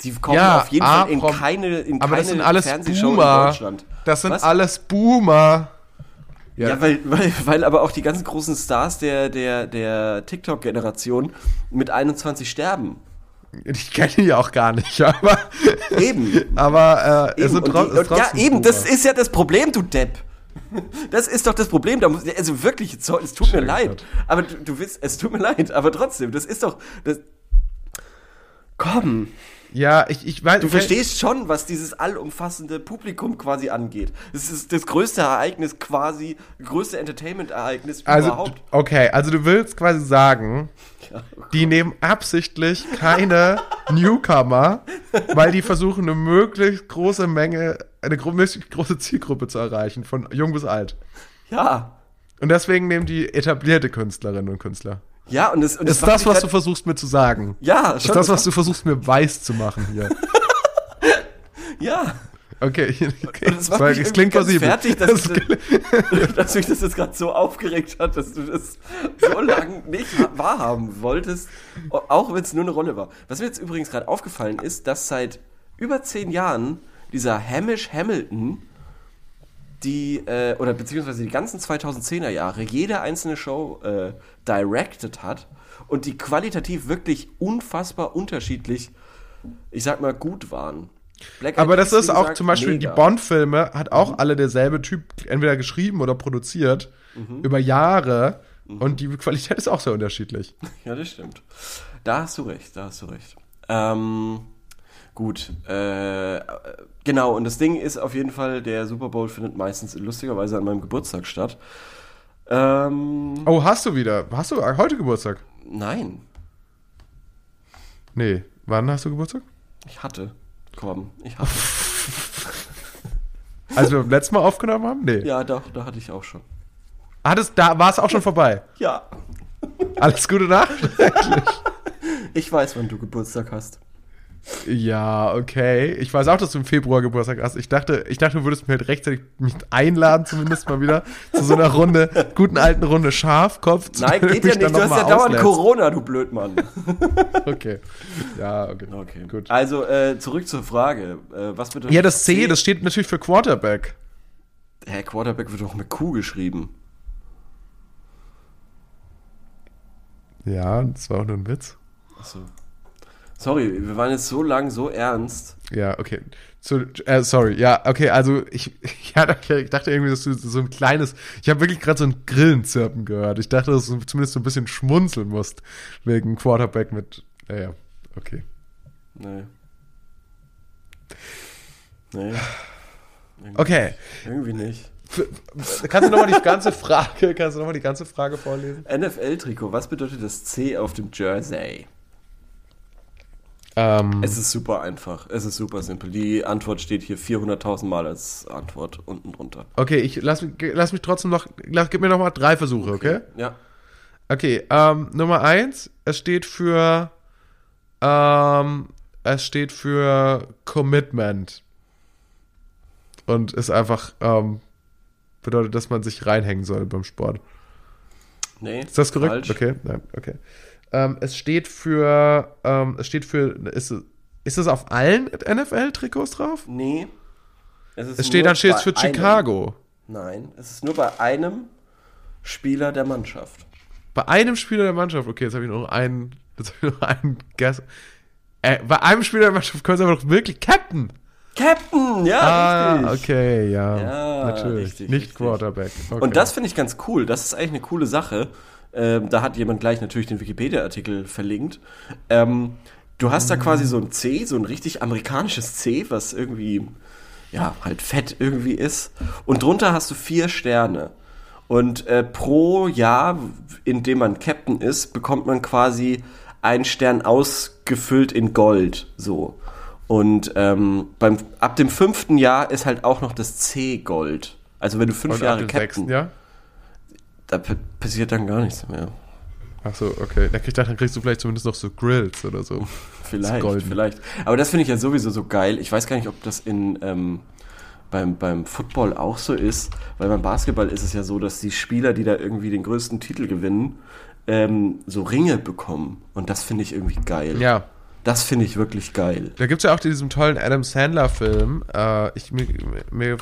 Die kommen Ja, auf jeden Fall in keine, in Aber keine das sind alles Fernsehshow in Boomer. Deutschland. Das sind Was? alles Boomer. Ja, weil, weil, weil aber auch die ganzen großen Stars der, der, der TikTok-Generation mit 21 sterben. Ich kenne ja auch gar nicht, aber, Eben. aber äh, es eben. sind Und tro die, ja, eben, das Boomer. ist ja das Problem, du Depp. Das ist doch das Problem. Da muss, also wirklich, es tut mir Scheiße. leid. Aber du, du willst, es tut mir leid, aber trotzdem, das ist doch. Das, komm, Ja, ich, ich weiß. du verstehst schon, was dieses allumfassende Publikum quasi angeht. Es ist das größte Ereignis quasi, größte Entertainment-Ereignis Also, überhaupt. okay, also du willst quasi sagen, die nehmen absichtlich keine Newcomer, weil die versuchen, eine möglichst große Menge, eine große Zielgruppe zu erreichen, von jung bis alt. Ja. Und deswegen nehmen die etablierte Künstlerinnen und Künstler. Ja, und das, und Ist das, was grad- du versuchst mir zu sagen? Ja, Ist schon. das, was du versuchst mir weiß zu machen hier? ja. Okay, okay. Und das macht mich es klingt plausibel. fertig, dass, Das dass mich das jetzt gerade so aufgeregt hat, dass du das so lange nicht wahrhaben wolltest, auch wenn es nur eine Rolle war. Was mir jetzt übrigens gerade aufgefallen ist, dass seit über zehn Jahren dieser Hamish Hamilton die, äh, oder beziehungsweise die ganzen 2010er Jahre, jede einzelne Show äh, directed hat und die qualitativ wirklich unfassbar unterschiedlich, ich sag mal, gut waren. Black Aber das ist auch zum Beispiel mega. die Bond-Filme, hat auch alle derselbe Typ entweder geschrieben oder produziert über Jahre und die Qualität ist auch sehr unterschiedlich. Ja, das stimmt. Da hast du recht, da hast du recht. Ähm, gut, äh, genau, und das Ding ist auf jeden Fall, der Super Bowl findet meistens lustigerweise an meinem Geburtstag statt. Ähm, Oh, hast du wieder? Hast du heute Geburtstag? nein, Nee. Wann hast du Geburtstag? ich hatte. Komm, ich hatte. Als wir beim letzten Mal aufgenommen haben? Nee. ja, doch, da hatte ich auch schon. Hattest, da war es auch schon vorbei. Ja, Alles Gute Nacht. ich weiß, wann du Geburtstag hast. Ja, okay. Ich weiß auch, dass du im Februar Geburtstag hast. Ich dachte, ich dachte, du würdest mir halt rechtzeitig mich einladen, zumindest mal wieder, zu so einer Runde, guten alten Runde Schafkopf. Nein, geht ja mich nicht, du hast ja dauernd. Corona, du Blödmann. Okay. Ja, okay. Okay, Gut. Also, äh, zurück zur Frage. Äh, was bedeutet Ja, das C, das steht natürlich für Quarterback. Hä, Quarterback wird doch mit Q geschrieben. Ja, das war auch nur ein Witz. Achso. Sorry, wir waren jetzt so lang so ernst. Ja, okay. Zu, äh, sorry, ja, okay, also ich, ja, ich dachte irgendwie, dass du so ein kleines, ich habe wirklich gerade so ein Grillenzirpen gehört. Ich dachte, dass du zumindest so ein bisschen schmunzeln musst wegen Quarterback mit, naja, okay. Nee. Nee. Irgendwie, Okay, Irgendwie nicht. Kannst du nochmal die ganze Frage, kannst du noch mal die ganze Frage vorlesen? NFL-Trikot, was bedeutet das C auf dem Jersey? Ähm, Es ist super einfach. Es ist super simpel. Die Antwort steht hier 400.000 Mal als Antwort unten drunter. okay, ich lass, mich- lass mich trotzdem noch, lass, gib mir noch mal drei Versuche, okay? Ja. Okay, ähm, Nummer eins, es steht für, ähm, es steht für Commitment. Und ist einfach, ähm, bedeutet, dass man sich reinhängen soll beim Sport. Nee. Ist das korrekt? Falsch. Okay, nein, okay. Ähm, es steht für, ähm, es steht für, ist, es- ist es auf allen NFL-Trikots drauf? Nee. Es, Es steht, dann steht es für Chicago. Einem, nein, es ist nur bei einem Spieler der Mannschaft. Bei einem Spieler der Mannschaft, okay, jetzt habe ich noch einen, jetzt habe ich noch einen Guess. Äh, bei einem Spieler der Mannschaft können sie aber doch wirklich Captain. Captain, ja, Ah, richtig. okay, ja. Ja, natürlich. richtig, Nicht richtig. Quarterback. Okay. Und das finde ich ganz cool. Das ist eigentlich eine coole Sache. Ähm, da hat jemand gleich natürlich den Wikipedia-Artikel verlinkt. Ähm, du hast da quasi so ein C, so ein richtig amerikanisches C, was irgendwie, ja, halt fett irgendwie ist. Und drunter hast du vier Sterne. Und äh, pro Jahr, in dem man Captain ist, bekommt man quasi einen Stern ausgefüllt in Gold. So. Und ähm, beim, ab dem fünften Jahr ist halt auch noch das C-Gold. Also wenn du fünf Und ab Jahre dem Captain, sechsten, ja? Da passiert dann gar nichts mehr. Ach so, okay. Da krieg dann kriegst du vielleicht zumindest noch so Grills oder so. Vielleicht, vielleicht. Aber das finde ich ja sowieso so geil. Ich weiß gar nicht, ob das in ähm, beim, beim Football auch so ist, weil beim Basketball ist es ja so, dass die Spieler, die da irgendwie den größten Titel gewinnen, ähm, so Ringe bekommen. Und das finde ich irgendwie geil. Ja. Das finde ich wirklich geil. Da gibt es ja auch diesen tollen Adam Sandler-Film. Äh, ich, mir, mir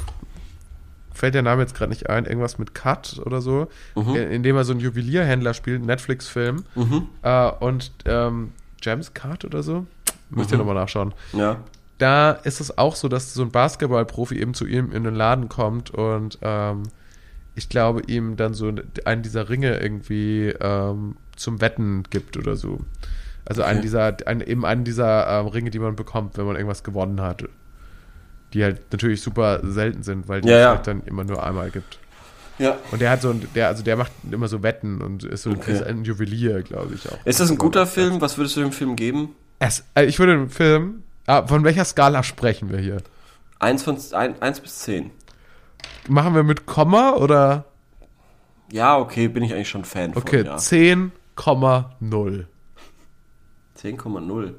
fällt der Name jetzt gerade nicht ein. Irgendwas mit Cut oder so. In, in dem er so einen Juwelierhändler spielt, Netflix-Film. Äh, und ähm, James Cut oder so. Müsst ihr nochmal nachschauen. Ja. da ist es auch so, dass so ein Basketballprofi eben zu ihm in den Laden kommt und ähm, ich glaube, ihm dann so einen dieser Ringe irgendwie ähm, zum Wetten gibt oder so. Also einen Okay. dieser, ein, eben einen dieser ähm, Ringe, die man bekommt, wenn man irgendwas gewonnen hat. Die halt natürlich super selten sind, weil die Ja, es ja. halt dann immer nur einmal gibt. Ja. Und der hat so ein, der, also der macht immer so Wetten und ist so Okay. ist ein Juwelier, glaube ich auch. Ist das ein guter Film? Was würdest du dem Film geben? Es, äh, ich würde den Film. Ah, von welcher Skala sprechen wir hier? Eins, von, ein, eins bis zehn. Machen wir mit Komma oder? Ja, okay, bin ich eigentlich schon Fan Okay, von. Ja. 10,0. 10,0.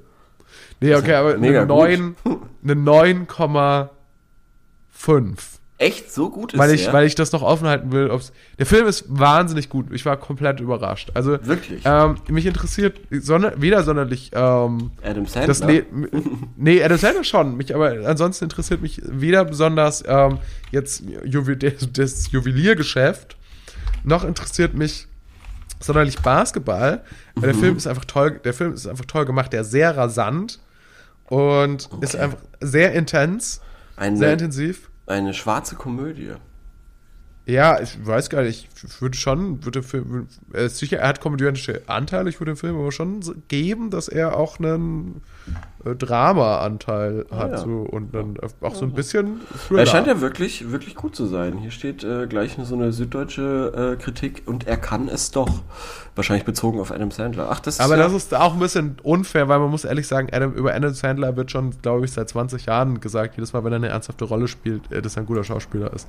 Nee, okay, aber eine gut. 9, eine 9,5. Echt so gut ist Weil ich, der? weil ich das noch offen halten will. Ob's, der Film ist wahnsinnig gut. Ich war komplett überrascht. Also, Wirklich? ähm, mich interessiert sonder, weder sonderlich ähm, Adam Sandler. das Le nee, Adam Sandler schon. Mich, aber ansonsten interessiert mich weder besonders ähm, jetzt Juwel das, Juweliergeschäft, noch interessiert mich sonderlich Basketball. Der Film ist einfach toll. Der Film ist einfach toll gemacht. Der ist sehr rasant und ist einfach sehr intens, eine, sehr intensiv. eine schwarze Komödie. Ja, ich weiß gar nicht. Ich würde schon, würde Film, ist sicher, er hat komödiantische Anteile. Ich würde dem Film aber schon geben, dass er auch einen äh, Drama-Anteil hat ja. so und dann auch so ein bisschen Er scheint ja wirklich, wirklich gut zu sein. Hier steht äh, gleich so eine süddeutsche äh, Kritik und er kann es doch. Wahrscheinlich bezogen auf Adam Sandler. Ach, das ist aber ja, das ist auch ein bisschen unfair, weil man muss ehrlich sagen, Adam, über Adam Sandler wird schon, glaube ich, seit 20 Jahren gesagt, jedes Mal, wenn er eine ernsthafte Rolle spielt, äh, dass er ein guter Schauspieler ist.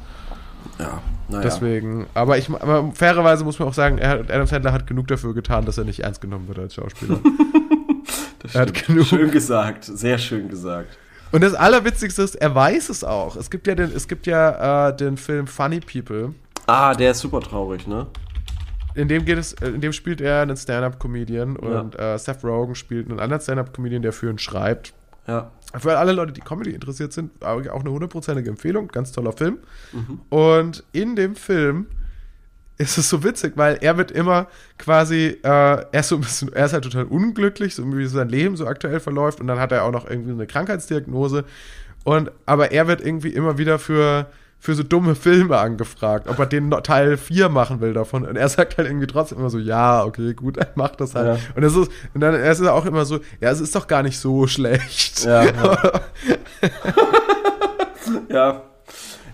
ja, naja. Deswegen, aber ich, aber fairerweise muss man auch sagen, Adam Sandler hat genug dafür getan, dass er nicht ernst genommen wird als Schauspieler. Er hat genug. Schön gesagt, sehr schön gesagt. Und das Allerwitzigste ist, er weiß es auch. Es gibt ja den, es gibt ja äh, den Film Funny People. Ah, der ist super traurig, ne? In dem geht es, äh, in dem spielt er einen Stand-up-Comedian und äh, Seth Rogen spielt einen anderen Stand-up-Comedian, der für ihn schreibt. Ja. Für alle Leute, die Comedy interessiert sind, auch eine hundertprozentige Empfehlung, ganz toller Film. Mhm. Und in dem Film ist es so witzig, weil er wird immer quasi, äh, er ist so ein bisschen, er ist halt total unglücklich, so wie sein Leben so aktuell verläuft und dann hat er auch noch irgendwie eine Krankheitsdiagnose und, aber er wird irgendwie immer wieder für, für so dumme Filme angefragt, ob er den Teil 4 machen will davon und er sagt halt irgendwie trotzdem immer so, ja, okay, gut, er macht das halt. Ja. Und das ist, und dann er ist er auch immer so, ja, es ist doch gar nicht so schlecht. Ja, ja. ja.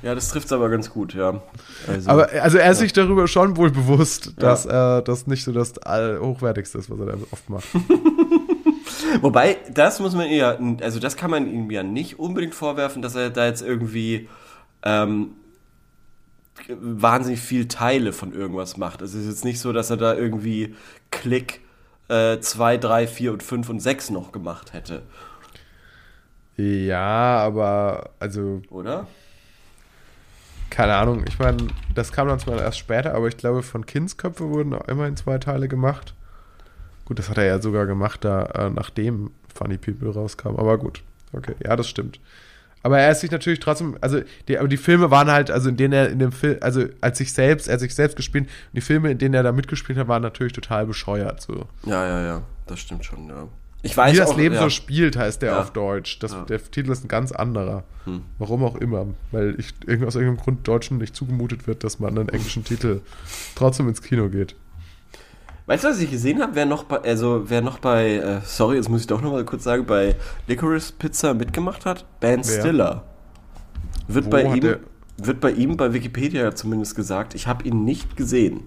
Ja, das trifft aber ganz gut, ja. Also, Aber also er ist sich darüber schon wohl bewusst, dass äh, das nicht so das hochwertigste ist, was er da oft macht. Wobei, das muss man ja, also das kann man ihm ja nicht unbedingt vorwerfen, dass er da jetzt irgendwie ähm, wahnsinnig viel Teile von irgendwas macht. Es ist jetzt nicht so, dass er da irgendwie Klick 2, 3, 4 und 5 und 6 noch gemacht hätte, Ja, aber also oder? Keine Ahnung. Ich meine, das kam dann zwar erst später, aber ich glaube von Kindsköpfe wurden auch immerhin zwei Teile gemacht. Gut, das hat er ja sogar gemacht, da äh, nachdem Funny People rauskam. Aber gut, okay, ja, das stimmt. Aber er ist sich natürlich trotzdem, also die, aber die Filme waren halt, also in denen er in dem Film, also als sich selbst, er hat sich selbst gespielt, und die Filme, in denen er da mitgespielt hat, waren natürlich total bescheuert. So. Ja, ja, ja, das stimmt schon, ja. Ich weiß Wie das auch, Leben ja. so spielt, heißt der Ja. auf Deutsch. Das, Ja. Der Titel ist ein ganz anderer. Hm. Warum auch immer. Weil ich aus irgendeinem Grund Deutschen nicht zugemutet wird, dass man einen englischen Titel trotzdem ins Kino geht. Weißt du, was ich gesehen habe? Wer noch bei, also wer noch bei, äh, sorry, jetzt muss ich doch noch mal kurz sagen, bei Licorice Pizza mitgemacht hat? Ben Wer? Stiller. Wird Wo bei ihm, wird bei ihm bei Wikipedia zumindest gesagt, ich habe ihn nicht gesehen.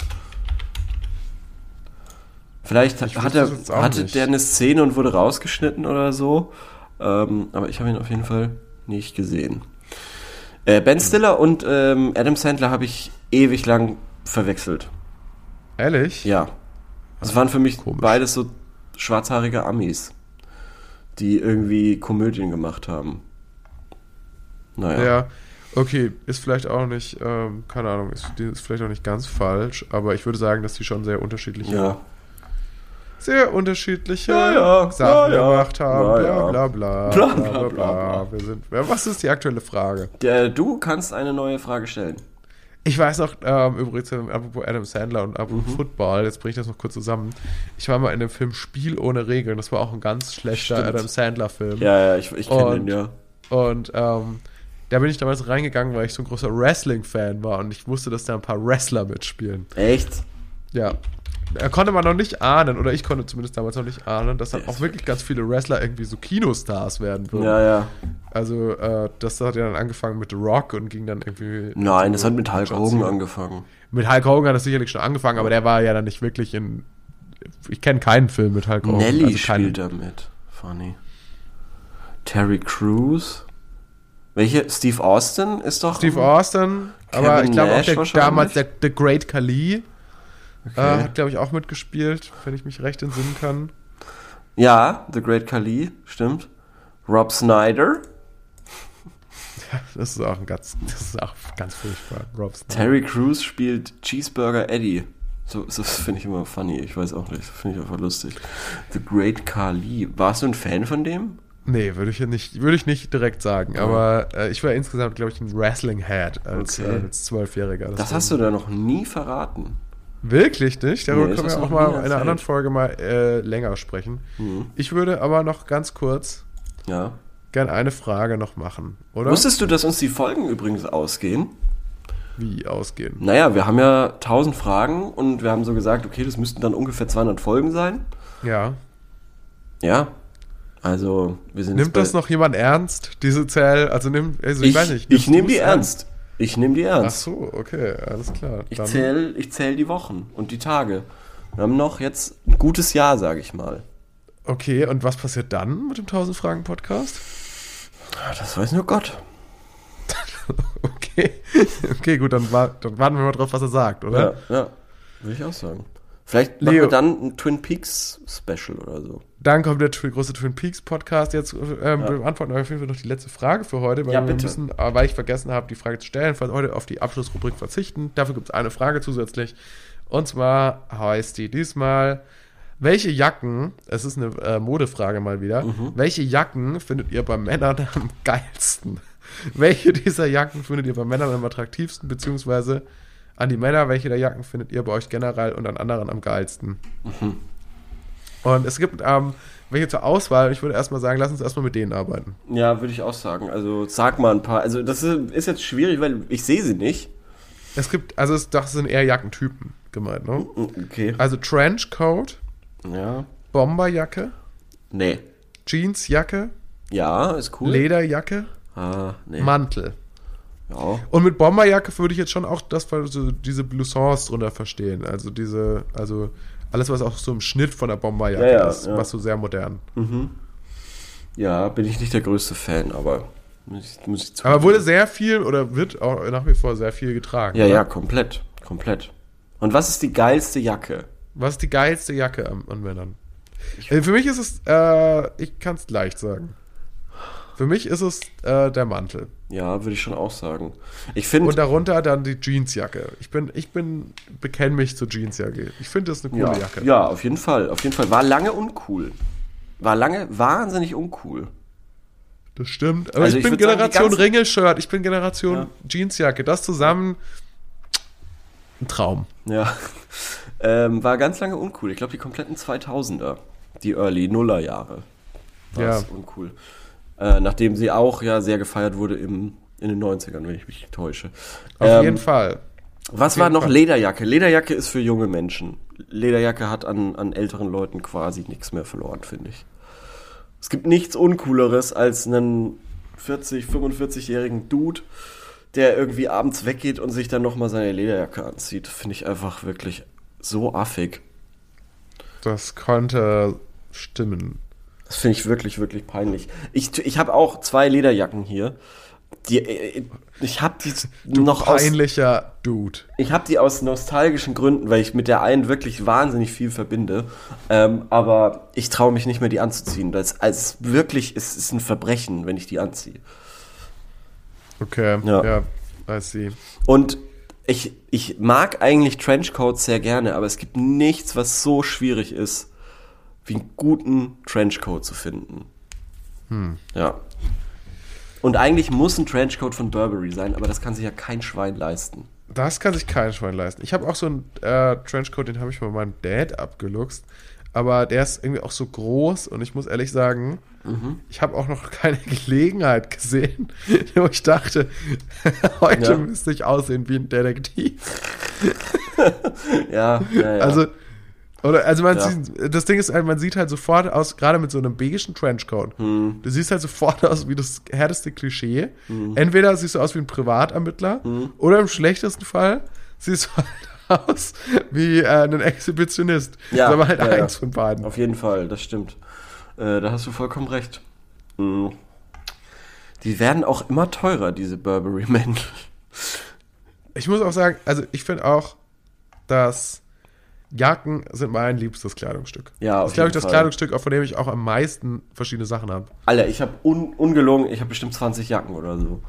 Vielleicht Ich hat er, hatte nicht. der eine Szene und wurde rausgeschnitten oder so. Ähm, aber ich habe ihn auf jeden Fall nicht gesehen. Äh, ben Stiller und ähm, Adam Sandler habe ich ewig lang verwechselt. Ehrlich? Ja. Das waren für mich Komisch. beides so schwarzhaarige Amis, die irgendwie Komödien gemacht haben. Naja. Ja. Okay, ist vielleicht auch nicht, ähm, keine Ahnung, ist, ist vielleicht auch nicht ganz falsch, aber ich würde sagen, dass die schon sehr unterschiedliche, Ja. Sehr unterschiedliche Ja, ja, Sachen ja, gemacht haben. Ja, bla, bla, bla, Bla, bla, bla, bla. Wir sind, was ist die aktuelle Frage? Der, du kannst eine neue Frage stellen. Ich weiß noch, ähm, übrigens, ähm, apropos Adam Sandler und apropos Mhm. Football, jetzt bringe ich das noch kurz zusammen. Ich war mal in dem Film Spiel ohne Regeln, das war auch ein ganz schlechter Stimmt. Adam Sandler-Film. Ja, ja, ich, ich kenne den, ja. Und ähm, Da bin ich damals reingegangen, weil ich so ein großer Wrestling-Fan war und ich wusste, dass da ein paar Wrestler mitspielen. Echt? Ja. Da konnte man noch nicht ahnen, oder ich konnte zumindest damals noch nicht ahnen, dass dann auch wirklich ganz viele Wrestler irgendwie so Kinostars werden würden. Ja, ja. Also, äh, das hat ja dann angefangen mit The Rock und ging dann irgendwie. Nein, das so hat mit Hulk Hogan angefangen. Mit Hulk Hogan hat das sicherlich schon angefangen, aber der war ja dann nicht wirklich in. Ich kenne keinen Film mit Hulk Hogan. Nelly also spielt da mit. Funny. Terry Crews. Welche? Steve Austin ist doch. Steve Austin, aber ich glaube auch der, damals der The Great Khali Okay. äh, hat, glaube ich, auch mitgespielt, wenn ich mich recht entsinnen kann. Ja, The Great Khali, stimmt. Rob Snyder. Das ist auch ein ganz, das ist auch ganz furchtbar. Rob Snyder. Terry Crews spielt Cheeseburger Eddie. So, so das finde ich immer funny. Ich weiß auch nicht. Das finde ich einfach lustig. The Great Khali. Warst du ein Fan von dem? Nee, würde ich ja nicht, würde ich nicht direkt sagen. Aber äh, ich war insgesamt, glaube ich, ein Wrestling-Head als, Okay. äh, als Zwölfjähriger. Das hast du da noch nie verraten. Wirklich nicht? Darüber Nee, können wir auch mal in einer anderen Folge mal äh, länger sprechen. Mhm. Ich würde aber noch ganz kurz Ja. gern eine Frage noch machen, oder? Wusstest du, dass uns die Folgen übrigens ausgehen? Wie ausgehen? Naja, wir haben ja 1000 Fragen und wir haben so gesagt, okay, das müssten dann ungefähr 200 Folgen sein. Ja. Ja. Also, wir sind Nimmt das noch jemand ernst, diese Zell? Also nimm, also ich, Ich, weiß nicht. ich nehme die ernst. Ich nehme die Ach ernst. so, okay, alles klar. Ich zähle ich zähl die Wochen und die Tage. Wir haben noch jetzt ein gutes Jahr, sage ich mal. Okay, und was passiert dann mit dem 1000 Fragen Podcast? Ah, Das weiß nur Gott. Okay, okay, gut, dann, wa dann warten wir mal drauf, was er sagt, oder? Ja, ja. Würde ich auch sagen. Vielleicht machen Leo. wir dann ein Twin Peaks Special oder so. Dann kommt der große Twin Peaks Podcast. Jetzt ähm, Ja. beantworten wir auf jeden Fall noch die letzte Frage für heute, weil Ja, wir müssen, äh, weil ich vergessen habe, die Frage zu stellen, falls heute auf die Abschlussrubrik verzichten. Dafür gibt es eine Frage zusätzlich. Und zwar heißt die diesmal, welche Jacken, es ist eine äh, Modefrage mal wieder, Mhm. welche Jacken findet ihr bei Männern am geilsten? welche dieser Jacken findet ihr bei Männern am attraktivsten, beziehungsweise an die Männer, welche der Jacken findet ihr bei euch generell und an anderen am geilsten? Und es gibt ähm, welche zur Auswahl. Ich würde erstmal sagen, lass uns erstmal mit denen arbeiten. Ja, würde ich auch sagen. Also sag mal ein paar. Also das ist ist jetzt schwierig, weil ich sehe sie nicht. Es gibt, also es, das sind eher Jackentypen gemeint, ne? Okay. Also Trenchcoat, Ja. Bomberjacke, Nee. Jeansjacke, Ja, ist cool. Lederjacke, Ah, nee. Mantel. Ja. Und mit Bomberjacke würde ich jetzt schon auch das, so diese Bloussons drunter verstehen. Also diese, also alles, was auch so im Schnitt von der Bomberjacke Ja, ja, ist, ja. was so sehr modern. ja, bin ich nicht der größte Fan, aber muss ich, muss ich Aber wurde sehr viel oder wird auch nach wie vor sehr viel getragen. Ja, oder? ja, komplett. Komplett. Und was ist die geilste Jacke? Was ist die geilste Jacke an, an Männern? Äh, Für mich ist es, äh, ich kann es leicht sagen. Für mich ist es äh, der Mantel. Ja, würde ich schon auch sagen. Ich Und finde. darunter dann die Jeansjacke. Ich bin, ich bin, bekenne mich zur Jeansjacke. Ich finde das eine coole Ja, Jacke. ja, auf jeden Fall. Auf jeden Fall. War lange uncool. War lange wahnsinnig uncool. Das stimmt. Aber Also ich ich bin die Generation Ringelshirt. Ich bin Generation Ja. Jeansjacke. Das zusammen ein Traum. Ja. Ähm, war ganz lange uncool. Ich glaube, die kompletten 2000er. Die Early Nuller Jahre. War Ja. uncool. Äh, nachdem sie auch ja sehr gefeiert wurde im, in den 90ern, wenn ich mich nicht täusche. Auf Ähm, jeden Fall. Was war noch Fall. Lederjacke? Lederjacke ist für junge Menschen. Lederjacke hat an, an älteren Leuten quasi nichts mehr verloren, finde ich. Es gibt nichts Uncooleres als einen 40, 45-jährigen Dude, der irgendwie abends weggeht und sich dann nochmal seine Lederjacke anzieht. Finde ich einfach wirklich so affig. Das konnte stimmen. Das finde ich wirklich, wirklich peinlich. Ich, ich habe auch zwei Lederjacken hier. Die, äh, ich habe die noch aus Peinlicher Dude. Ich habe die aus nostalgischen Gründen, weil ich mit der einen wirklich wahnsinnig viel verbinde. Ähm, aber ich traue mich nicht mehr, die anzuziehen. Das als wirklich, es ist ein Verbrechen, wenn ich die anziehe. Okay, Ja. ja, I see. Und ich, ich mag eigentlich Trenchcoats sehr gerne, aber es gibt nichts, was so schwierig ist, wie einen guten Trenchcoat zu finden. Ja. Und eigentlich muss ein Trenchcoat von Burberry sein, aber das kann sich ja kein Schwein leisten. Das kann sich kein Schwein leisten. Ich habe auch so einen äh, Trenchcoat, den habe ich von meinem Dad abgeluchst. aber der ist irgendwie auch so groß und ich muss ehrlich sagen, Mhm. ich habe auch noch keine Gelegenheit gesehen, wo ich dachte, heute Ja. müsste ich aussehen wie ein Detektiv. Ja, ja, ja. Also, oder, also man Ja. sieht, das Ding ist halt, man sieht halt sofort aus, gerade mit so einem beigen Trenchcoat, Hm. du siehst halt sofort aus wie das härteste Klischee. Hm. Entweder siehst du aus wie ein Privatermittler oder im schlechtesten Fall siehst du halt aus wie äh, ein Exhibitionist. Ja, ist aber halt ja, ja. eins von beiden. Auf jeden Fall, das stimmt. Äh, da hast du vollkommen recht. Mhm. Die werden auch immer teurer, diese Burberry Men. Ich muss auch sagen, also ich finde auch, dass Jacken sind mein liebstes Kleidungsstück. Ja, das ist, glaube ich, das Fall. Kleidungsstück, auch von dem ich auch am meisten verschiedene Sachen habe. Alter, ich habe un ungelogen, ich habe bestimmt 20 Jacken oder so.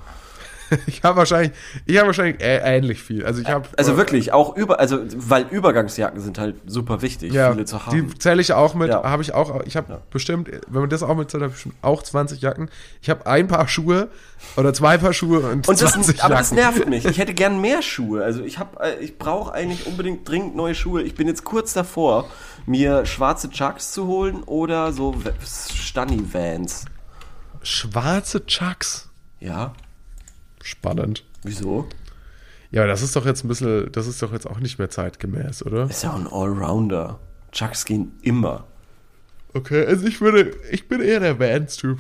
Ich habe wahrscheinlich, ich habe wahrscheinlich ähnlich viel. Also ich habe Also wirklich, auch über, also weil Übergangsjacken sind halt super wichtig, ja, viele zu haben. die zähle ich auch mit, Ja. habe ich auch, ich habe bestimmt, wenn man das auch mitzählt, habe ich auch 20 Jacken. Ich habe ein Paar Schuhe oder zwei Paar Schuhe und, Und das, 20 aber das Jacken. nervt mich. Ich hätte gern mehr Schuhe. Also ich habe, äh, ich brauche eigentlich unbedingt dringend neue Schuhe. Ich bin jetzt kurz davor, mir schwarze Chucks zu holen oder so Stunny Vans. Schwarze Chucks. Ja, Spannend. wieso? Ja, das ist doch jetzt ein bisschen, das ist doch jetzt auch nicht mehr zeitgemäß, oder? Ist ja auch ein Allrounder. Chucks gehen immer. Okay, also ich würde, ich bin eher der Vans-Typ.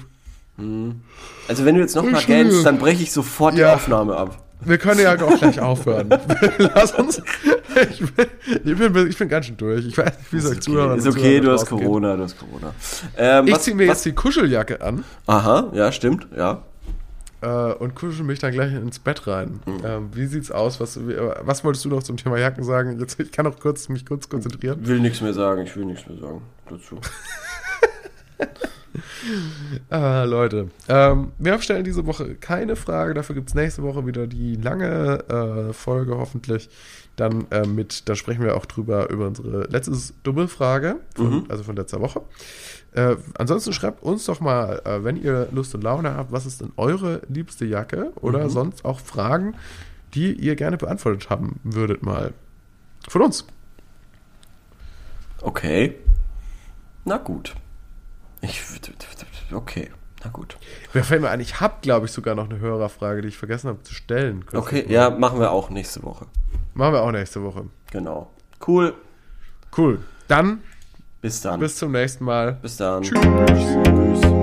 Also wenn du jetzt noch mal Entschuldigung. gähnst, dann breche ich sofort die Ja. Aufnahme ab. Wir können ja auch gleich aufhören. Lass uns. Ich bin, ich, bin, ich bin ganz schön durch. Ich weiß nicht, wie soll ich zuhören. Ist okay, du hast Corona, du hast Corona. Ähm, Ich ziehe mir was- jetzt die Kuscheljacke an Aha, ja, stimmt, ja. Äh, und kuschel mich dann gleich ins Bett rein. Mhm. Ähm, wie sieht's aus? Was, was wolltest du noch zum Thema Jacken sagen? Jetzt, ich kann auch kurz, mich kurz konzentrieren. Will nichts mehr sagen, ich will nichts mehr sagen dazu. Ah, Leute, ähm, wir stellen diese Woche keine Frage. Dafür gibt's nächste Woche wieder die lange äh, Folge hoffentlich. Dann äh, mit, da sprechen wir auch drüber über unsere letzte Doppelfrage, von, also von letzter Woche. Äh, ansonsten schreibt uns doch mal, äh, wenn ihr Lust und Laune habt, was ist denn eure liebste Jacke oder sonst auch Fragen, die ihr gerne beantwortet haben würdet mal von uns. Okay. Na gut. Ich. Okay, na gut. Mir fällt mir ein, ich habe, glaube ich, sogar noch eine Hörerfrage, die ich vergessen habe zu stellen. Okay, ja, machen wir auch nächste Woche. Machen wir auch nächste Woche. Genau. Cool. Cool. Dann Bis dann. bis zum nächsten Mal. Bis dann. Tschüss. Tschüss.